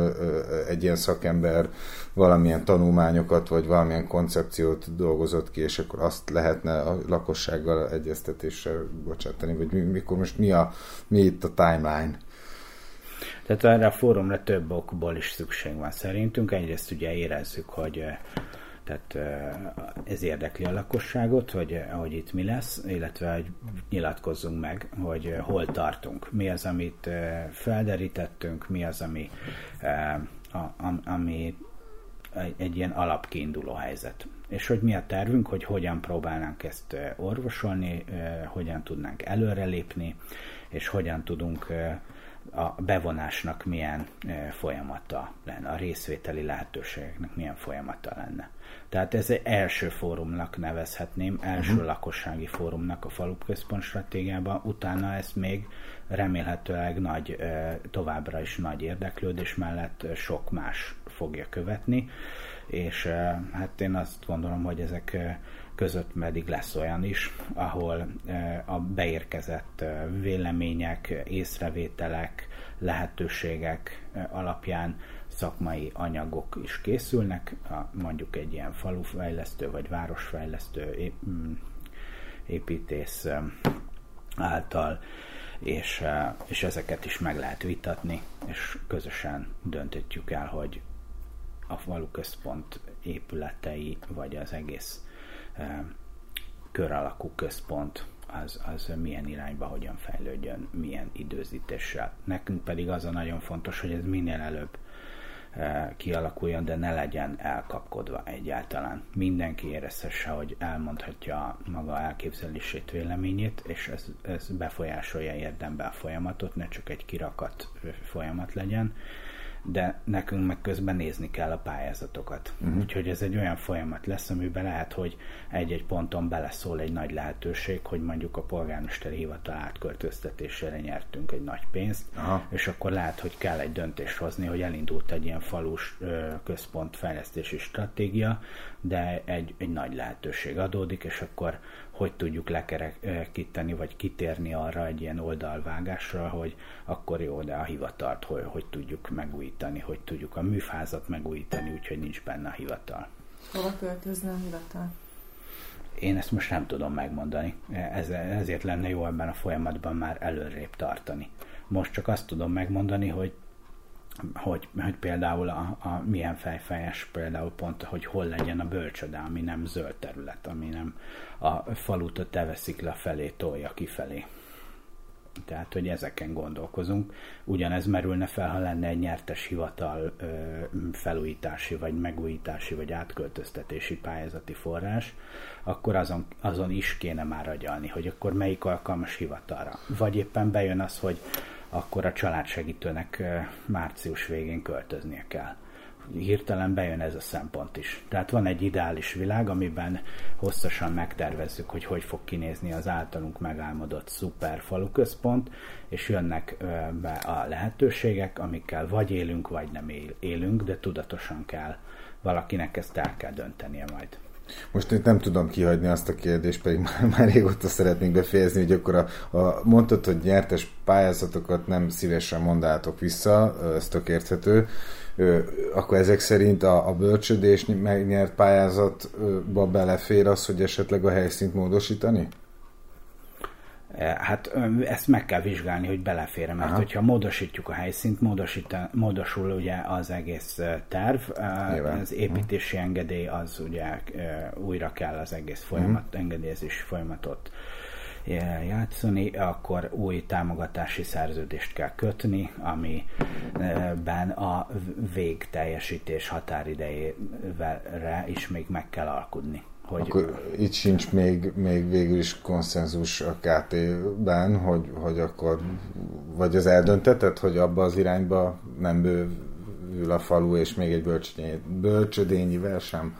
egy ilyen szakember valamilyen tanulmányokat, vagy valamilyen koncepciót dolgozott ki, és akkor azt lehetne a lakossággal egyeztetéssel bocsátani, vagy mikor most mi, a, mi itt a timeline? Tehát erre a fórumra több okból is szükség van szerintünk. Egyrészt ugye érezzük, hogy tehát ez érdekli a lakosságot, hogy, hogy itt mi lesz, illetve hogy nyilatkozzunk meg, hogy hol tartunk. Mi az, amit felderítettünk, mi az, ami, ami egy, egy ilyen alapkiinduló helyzet. És hogy mi a tervünk, hogy hogyan próbálnánk ezt orvosolni, hogyan tudnánk előrelépni, és hogyan tudunk a bevonásnak milyen folyamata lenne, a részvételi lehetőségeknek milyen folyamata lenne. Tehát ez egy első fórumnak nevezhetném, első uh-huh. lakossági fórumnak a falupközpont stratégiában, utána ezt még remélhetőleg nagy, továbbra is nagy érdeklődés mellett sok más fogja követni, és hát én azt gondolom, hogy ezek között pedig lesz olyan is, ahol eh, a beérkezett eh, vélemények, észrevételek, lehetőségek eh, alapján szakmai anyagok is készülnek, mondjuk egy ilyen falufejlesztő vagy városfejlesztő mm, építész által, és, és ezeket is meg lehet vitatni, és közösen döntöttjük el, hogy a faluközpont épületei, vagy az egész kör alakú központ az, az milyen irányba hogyan fejlődjön, milyen időzítéssel. Nekünk pedig az a nagyon fontos, hogy ez minél előbb kialakuljon, de ne legyen elkapkodva egyáltalán. Mindenki érezhesse, hogy elmondhatja maga elképzelését, véleményét, és ez, ez befolyásolja érdembe a folyamatot, ne csak egy kirakat folyamat legyen, de nekünk meg közben nézni kell a pályázatokat. Uh-huh. Úgyhogy ez egy olyan folyamat lesz, amiben lehet, hogy egy-egy ponton beleszól egy nagy lehetőség, hogy mondjuk a polgármesteri hivatal átköltöztetésére nyertünk egy nagy pénzt, Aha. és akkor lehet, hogy kell egy döntést hozni, hogy elindult egy ilyen falus központfejlesztési stratégia, de egy, egy nagy lehetőség adódik, és akkor hogy tudjuk lekerekíteni, vagy kitérni arra egy ilyen oldalvágásra, hogy akkor jó, de a hivatalt hogy, hogy tudjuk megújítani, hogy tudjuk a műfázat megújítani, úgyhogy nincs benne a hivatal. Hova költözne a hivatal? Én ezt most nem tudom megmondani, Ez, ezért lenne jó ebben a folyamatban már előrébb tartani. Most csak azt tudom megmondani, hogy hogy, hogy például a, a milyen fejfejes például pont, hogy hol legyen a bölcsöde, ami nem zöld terület, ami nem a falut a teveszikla felé tolja kifelé. Tehát, hogy ezeken gondolkozunk. Ugyanez merülne fel, ha lenne egy nyertes hivatal ö, felújítási, vagy megújítási, vagy átköltöztetési pályázati forrás, akkor azon, azon is kéne már agyalni, hogy akkor melyik alkalmas hivatalra. Vagy éppen bejön az, hogy akkor a családsegítőnek március végén költöznie kell. Hirtelen bejön ez a szempont is. Tehát van egy ideális világ, amiben hosszasan megtervezzük, hogy hogy fog kinézni az általunk megálmodott szuper faluközpont, és jönnek be a lehetőségek, amikkel vagy élünk, vagy nem élünk, de tudatosan kell valakinek ezt el kell döntenie majd. Most itt nem tudom kihagyni azt a kérdést, pedig már, már régóta szeretnénk befejezni, hogy akkor a, a, mondtad, hogy nyertes pályázatokat nem szívesen mondátok vissza, ez tök érthető, akkor ezek szerint a, a bölcsödés megnyert pályázatba belefér az, hogy esetleg a helyszínt módosítani? E, hát ezt meg kell vizsgálni, hogy belefér mert Aha. hogyha módosítjuk a helyszínt, módosul ugye az egész terv, Nyilván. az építési uh engedély az ugye újra kell az egész folyamat, uh engedélyezés folyamatot játszani, akkor új támogatási szerződést kell kötni, amiben a végteljesítés határidejére is még meg kell alkudni. Hogy... Akkor itt sincs még, még végül is konszenzus a KT-ben, hogy, hogy akkor vagy az eldöntetett, hogy abba az irányba nem ül a falu, és még egy bölcsödényivel sem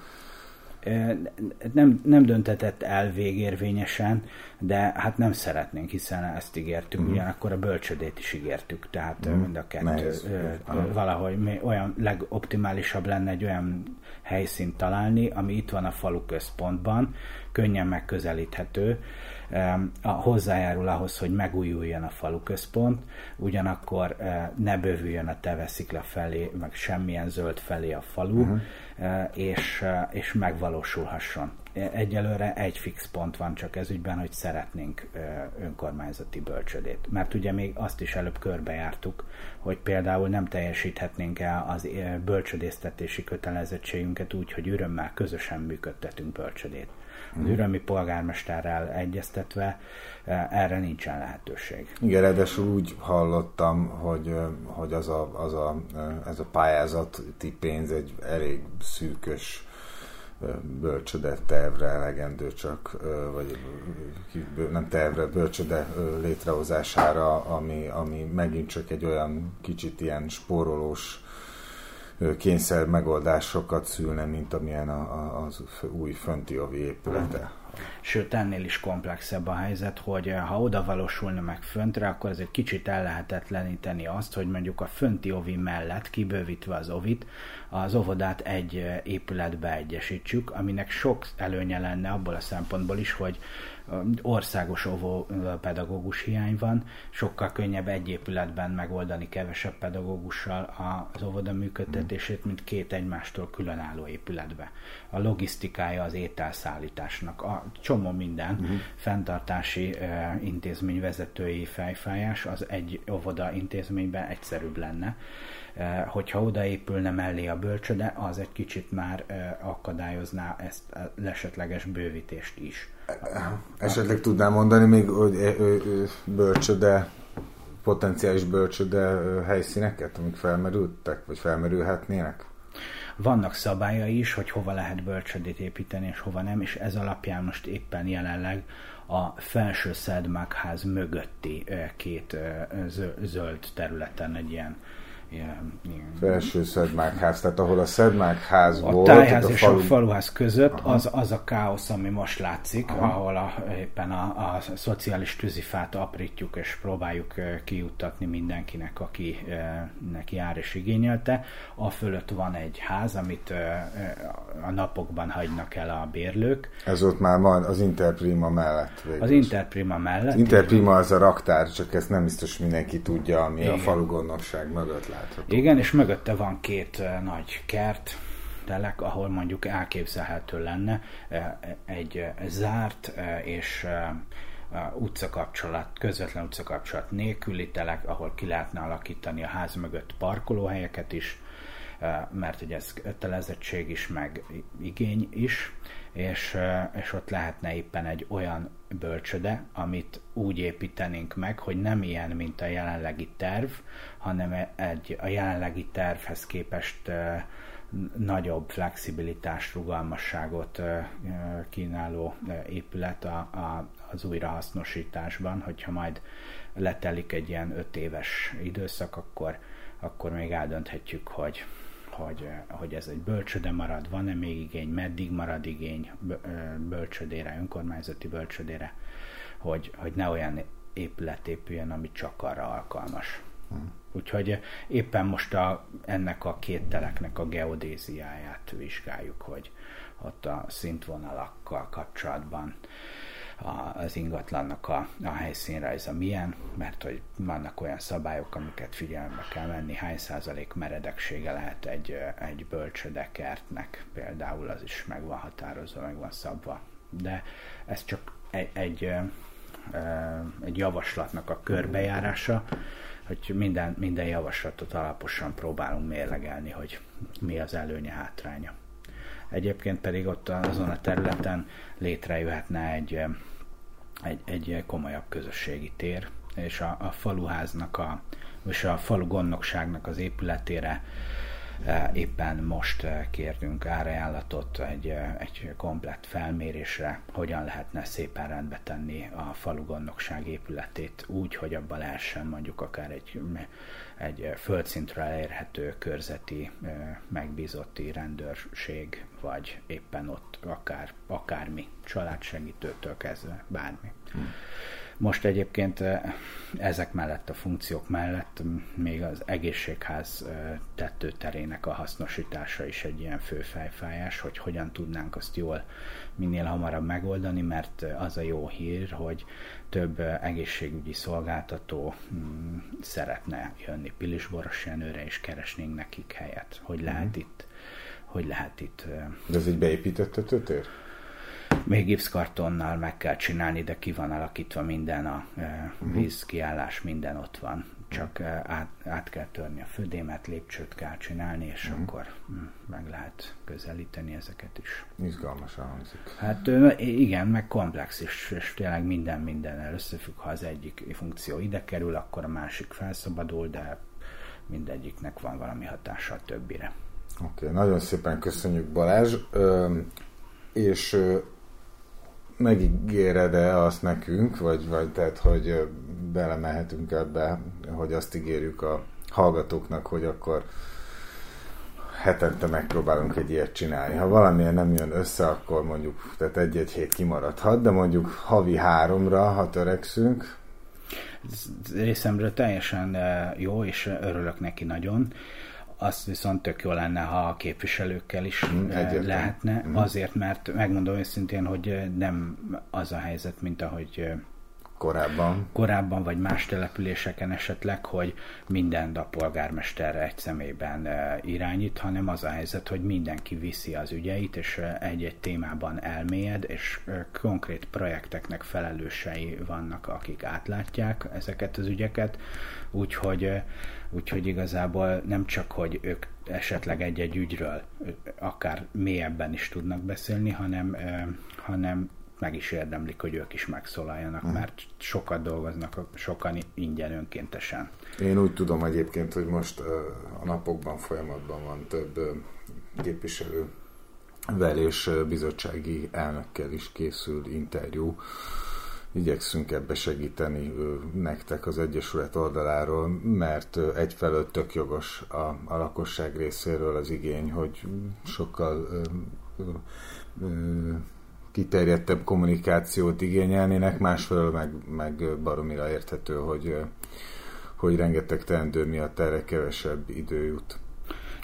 nem, nem döntetett el végérvényesen, de hát nem szeretnénk, hiszen ezt ígértük, mm. ugyanakkor a bölcsödét is ígértük, tehát mm. mind a kettő Nehéz. valahogy olyan legoptimálisabb lenne egy olyan helyszínt találni, ami itt van a falu központban, könnyen megközelíthető, a, hozzájárul ahhoz, hogy megújuljon a falu központ, ugyanakkor ne bővüljön a teveszikla felé, meg semmilyen zöld felé a falu, uh-huh. És, és megvalósulhasson. Egyelőre egy fix pont van csak ez ügyben, hogy szeretnénk önkormányzati bölcsödét. Mert ugye még azt is előbb körbejártuk, hogy például nem teljesíthetnénk el az bölcsödésztetési kötelezettségünket úgy, hogy örömmel közösen működtetünk bölcsödét az ürömi polgármesterrel egyeztetve e, erre nincsen lehetőség. Igen, ráadásul úgy hallottam, hogy, e, hogy az a, az a, e, ez a pályázati pénz egy elég szűkös bölcsöde tervre elegendő csak, vagy nem tervre, bölcsöde létrehozására, ami, ami megint csak egy olyan kicsit ilyen spórolós kényszer megoldásokat szülne, mint amilyen a, a, az új fönti ovi épülete. Sőt, ennél is komplexebb a helyzet, hogy eh, ha oda valósulna meg föntre, akkor egy kicsit ellehetetleníteni azt, hogy mondjuk a fönti ovi mellett, kibővítve az ovit, az óvodát egy eh, épületbe egyesítsük, aminek sok előnye lenne abból a szempontból is, hogy országos óvó pedagógus hiány van, sokkal könnyebb egy épületben megoldani kevesebb pedagógussal az óvoda működtetését, mint két egymástól különálló épületbe. A logisztikája az ételszállításnak, a csomó minden uh-huh. fenntartási intézmény vezetői fejfájás az egy óvoda intézményben egyszerűbb lenne. Hogyha odaépülne mellé a bölcsöde, az egy kicsit már akadályozná ezt a lesetleges bővítést is. Esetleg tudnám mondani még, hogy bölcsöde, potenciális bölcsöde helyszíneket, amik felmerültek, vagy felmerülhetnének? Vannak szabályai is, hogy hova lehet bölcsödét építeni, és hova nem, és ez alapján most éppen jelenleg a felső Szedmákház mögötti két zöld területen egy ilyen ilyen, ilyen. Felső Szedmákház, tehát ahol a Szedmákház volt. A tájház a és falu... a faluház között az, az a káosz, ami most látszik, Aha. ahol a, éppen a, a szociális tűzifát aprítjuk és próbáljuk kijuttatni mindenkinek, aki neki jár és igényelte. A fölött van egy ház, amit a napokban hagynak el a bérlők. Ez ott már van az Interprima mellett. Végül. Az Interprima mellett. Interprima az a raktár, csak ezt nem biztos mindenki tudja, ami Igen. a falu gondnokság mögött lát látható. Igen, és mögötte van két nagy kert, telek, ahol mondjuk elképzelhető lenne egy zárt és utcakapcsolat, közvetlen utcakapcsolat nélküli telek, ahol ki lehetne alakítani a ház mögött parkolóhelyeket is, mert ugye ez kötelezettség is, meg igény is, és, és ott lehetne éppen egy olyan bölcsöde, amit úgy építenénk meg, hogy nem ilyen, mint a jelenlegi terv, hanem egy a jelenlegi tervhez képest nagyobb flexibilitást, rugalmasságot kínáló épület a, a, az újrahasznosításban, hogyha majd letelik egy ilyen öt éves időszak, akkor, akkor még eldönthetjük, hogy, hogy, hogy ez egy bölcsöde marad, van-e még igény, meddig marad igény bölcsödére, önkormányzati bölcsödére, hogy, hogy ne olyan épület épüljön, ami csak arra alkalmas. Hmm. Úgyhogy éppen most a, ennek a két teleknek a geodéziáját vizsgáljuk, hogy ott a szintvonalakkal kapcsolatban az ingatlannak a, a helyszínrajza milyen, mert hogy vannak olyan szabályok, amiket figyelembe kell venni, hány százalék meredeksége lehet egy, egy bölcsödekertnek, például az is meg van határozva, meg van szabva. De ez csak egy, egy, egy javaslatnak a körbejárása, hogy minden, minden javaslatot alaposan próbálunk mérlegelni, hogy mi az előnye, hátránya. Egyébként pedig ott azon a területen létrejöhetne egy, egy, egy komolyabb közösségi tér, és a, a faluháznak, a, és a falu gondnokságnak az épületére Éppen most kértünk árajánlatot egy, egy komplett felmérésre, hogyan lehetne szépen rendbe tenni a falugondnokság épületét úgy, hogy abban lehessen mondjuk akár egy, egy földszintről elérhető körzeti megbízotti rendőrség, vagy éppen ott akár, akármi, családsegítőtől kezdve bármi. Hmm. Most egyébként ezek mellett, a funkciók mellett még az egészségház tetőterének a hasznosítása is egy ilyen fő fejfájás, hogy hogyan tudnánk azt jól minél hamarabb megoldani, mert az a jó hír, hogy több egészségügyi szolgáltató szeretne jönni Pilisboros Jenőre, és keresnénk nekik helyet. Hogy lehet mm. itt hogy lehet itt... De ez egy beépített tetőtér? Még gipszkartonnal meg kell csinálni, de ki van alakítva minden, a uh-huh. vízkiállás, minden ott van. Csak át, át kell törni a födémet, lépcsőt kell csinálni, és uh-huh. akkor hm, meg lehet közelíteni ezeket is. Izgalmasan hangzik. Hát igen, meg komplex is, és tényleg minden minden összefügg. Ha az egyik funkció ide kerül, akkor a másik felszabadul, de mindegyiknek van valami hatása a többire. Oké, okay, nagyon szépen köszönjük Balázs, és megígéred-e azt nekünk, vagy, vagy tehát, hogy belemehetünk ebbe, hogy azt ígérjük a hallgatóknak, hogy akkor hetente megpróbálunk egy ilyet csinálni. Ha valamilyen nem jön össze, akkor mondjuk, tehát egy-egy hét kimaradhat, de mondjuk havi háromra, ha törekszünk. Részemről teljesen jó, és örülök neki nagyon azt viszont tök jó lenne, ha a képviselőkkel is mm, lehetne, mm. azért, mert megmondom őszintén, hogy nem az a helyzet, mint ahogy korábban. Korábban, vagy más településeken esetleg, hogy minden a polgármesterre egy személyben irányít, hanem az a helyzet, hogy mindenki viszi az ügyeit, és egy-egy témában elmélyed, és konkrét projekteknek felelősei vannak, akik átlátják ezeket az ügyeket, úgyhogy Úgyhogy igazából nem csak, hogy ők esetleg egy-egy ügyről akár mélyebben is tudnak beszélni, hanem, hanem meg is érdemlik, hogy ők is megszólaljanak, uh-huh. mert sokat dolgoznak, sokan ingyen önkéntesen. Én úgy tudom egyébként, hogy most a napokban folyamatban van több képviselő és bizottsági elnökkel is készül interjú, igyekszünk ebbe segíteni nektek az Egyesület oldaláról, mert egyfelől tök jogos a, a lakosság részéről az igény, hogy sokkal ö, ö, kiterjedtebb kommunikációt igényelnének, másfelől meg, meg baromira érthető, hogy, hogy rengeteg teendő miatt erre kevesebb idő jut.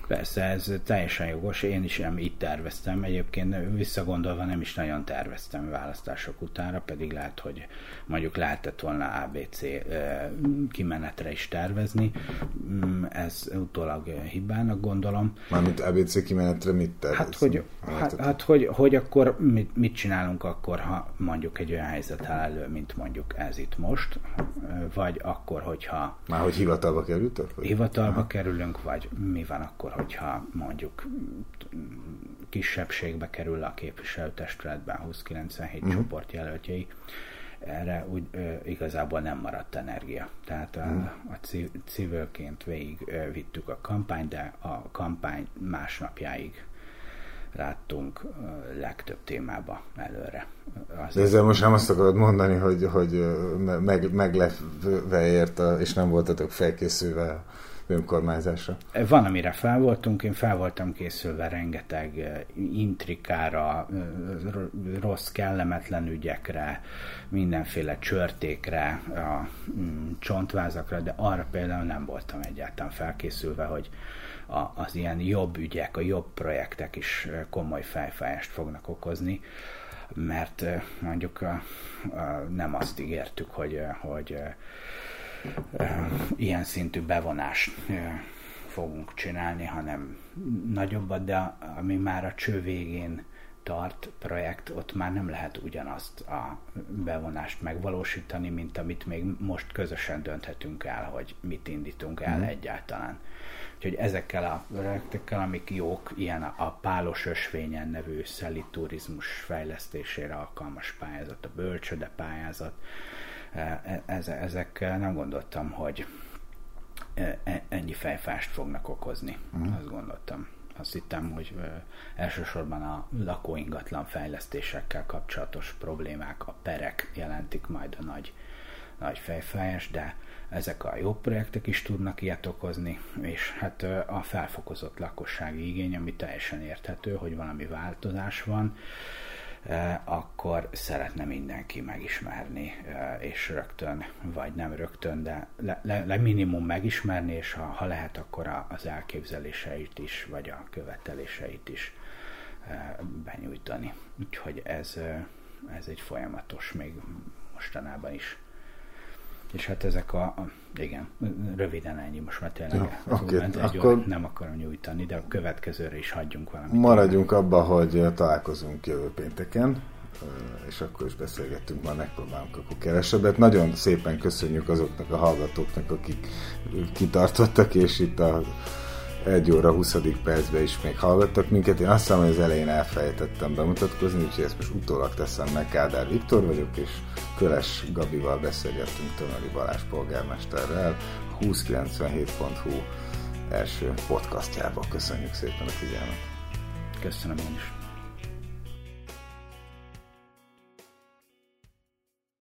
Persze, ez teljesen jogos, én is nem így terveztem, egyébként visszagondolva nem is nagyon terveztem választások utára, pedig lehet, hogy mondjuk lehetett volna ABC kimenetre is tervezni, mm, ez utólag hibának gondolom. Mármint ABC kimenetre mit terveztem? Hát, hogy, hát, hát hogy, hogy akkor mit, mit csinálunk akkor, ha mondjuk egy olyan helyzet áll elő, mint mondjuk ez itt most, vagy akkor, hogyha... Már hogy hivatalba kerültek? Vagy? Hivatalba Aha. kerülünk, vagy mi van akkor, hogyha mondjuk kisebbségbe kerül a képviselőtestületben 2097 uh-huh. csoportjelöltjei, erre úgy ö, igazából nem maradt energia. Tehát a, uh-huh. a civilként végig ö, vittük a kampányt, de a kampány másnapjáig láttunk ö, legtöbb témába előre. Azért... De ezzel most nem azt akarod mondani, hogy, hogy meg, meglepve ért, és nem voltatok felkészülve önkormányzásra? Van, amire fel voltunk, én fel voltam készülve rengeteg intrikára, rossz, kellemetlen ügyekre, mindenféle csörtékre, a mm, csontvázakra, de arra például nem voltam egyáltalán felkészülve, hogy az ilyen jobb ügyek, a jobb projektek is komoly fejfájást fognak okozni mert mondjuk a, a, nem azt ígértük, hogy, hogy ilyen szintű bevonást fogunk csinálni, hanem nagyobbat, de ami már a cső végén tart projekt, ott már nem lehet ugyanazt a bevonást megvalósítani, mint amit még most közösen dönthetünk el, hogy mit indítunk el mm. egyáltalán. Úgyhogy ezekkel a projektekkel, amik jók, ilyen a Pálos Ösvényen nevű szeli turizmus fejlesztésére alkalmas pályázat, a Bölcsöde pályázat, ezek nem gondoltam, hogy e, ennyi fejfást fognak okozni, uh-huh. azt gondoltam. Azt hittem, hogy elsősorban a lakóingatlan fejlesztésekkel kapcsolatos problémák, a perek jelentik majd a nagy, nagy fejfájást, de ezek a jó projektek is tudnak ilyet okozni, és hát a felfokozott lakossági igény, ami teljesen érthető, hogy valami változás van, akkor szeretne mindenki megismerni, és rögtön, vagy nem rögtön, de le, le, le minimum megismerni, és ha, ha lehet, akkor az elképzeléseit is, vagy a követeléseit is benyújtani. Úgyhogy ez, ez egy folyamatos, még mostanában is és hát ezek a, igen, röviden ennyi, most már tényleg ja, okay. egy akkor nem akarom nyújtani, de a következőre is hagyjunk valamit. Maradjunk abba, hogy találkozunk jövő pénteken, és akkor is beszélgettünk, már megpróbálunk akkor kevesebbet. Nagyon szépen köszönjük azoknak a hallgatóknak, akik kitartottak, és itt a 1 óra 20. percben is még hallgattak minket. Én azt hiszem, hogy az elején elfelejtettem bemutatkozni, úgyhogy ezt most utólag teszem meg. Kádár Viktor vagyok, és Köles Gabival beszélgettünk Tömöri Balázs polgármesterrel, 2097.hu első podcastjába. Köszönjük szépen a figyelmet! Köszönöm én is!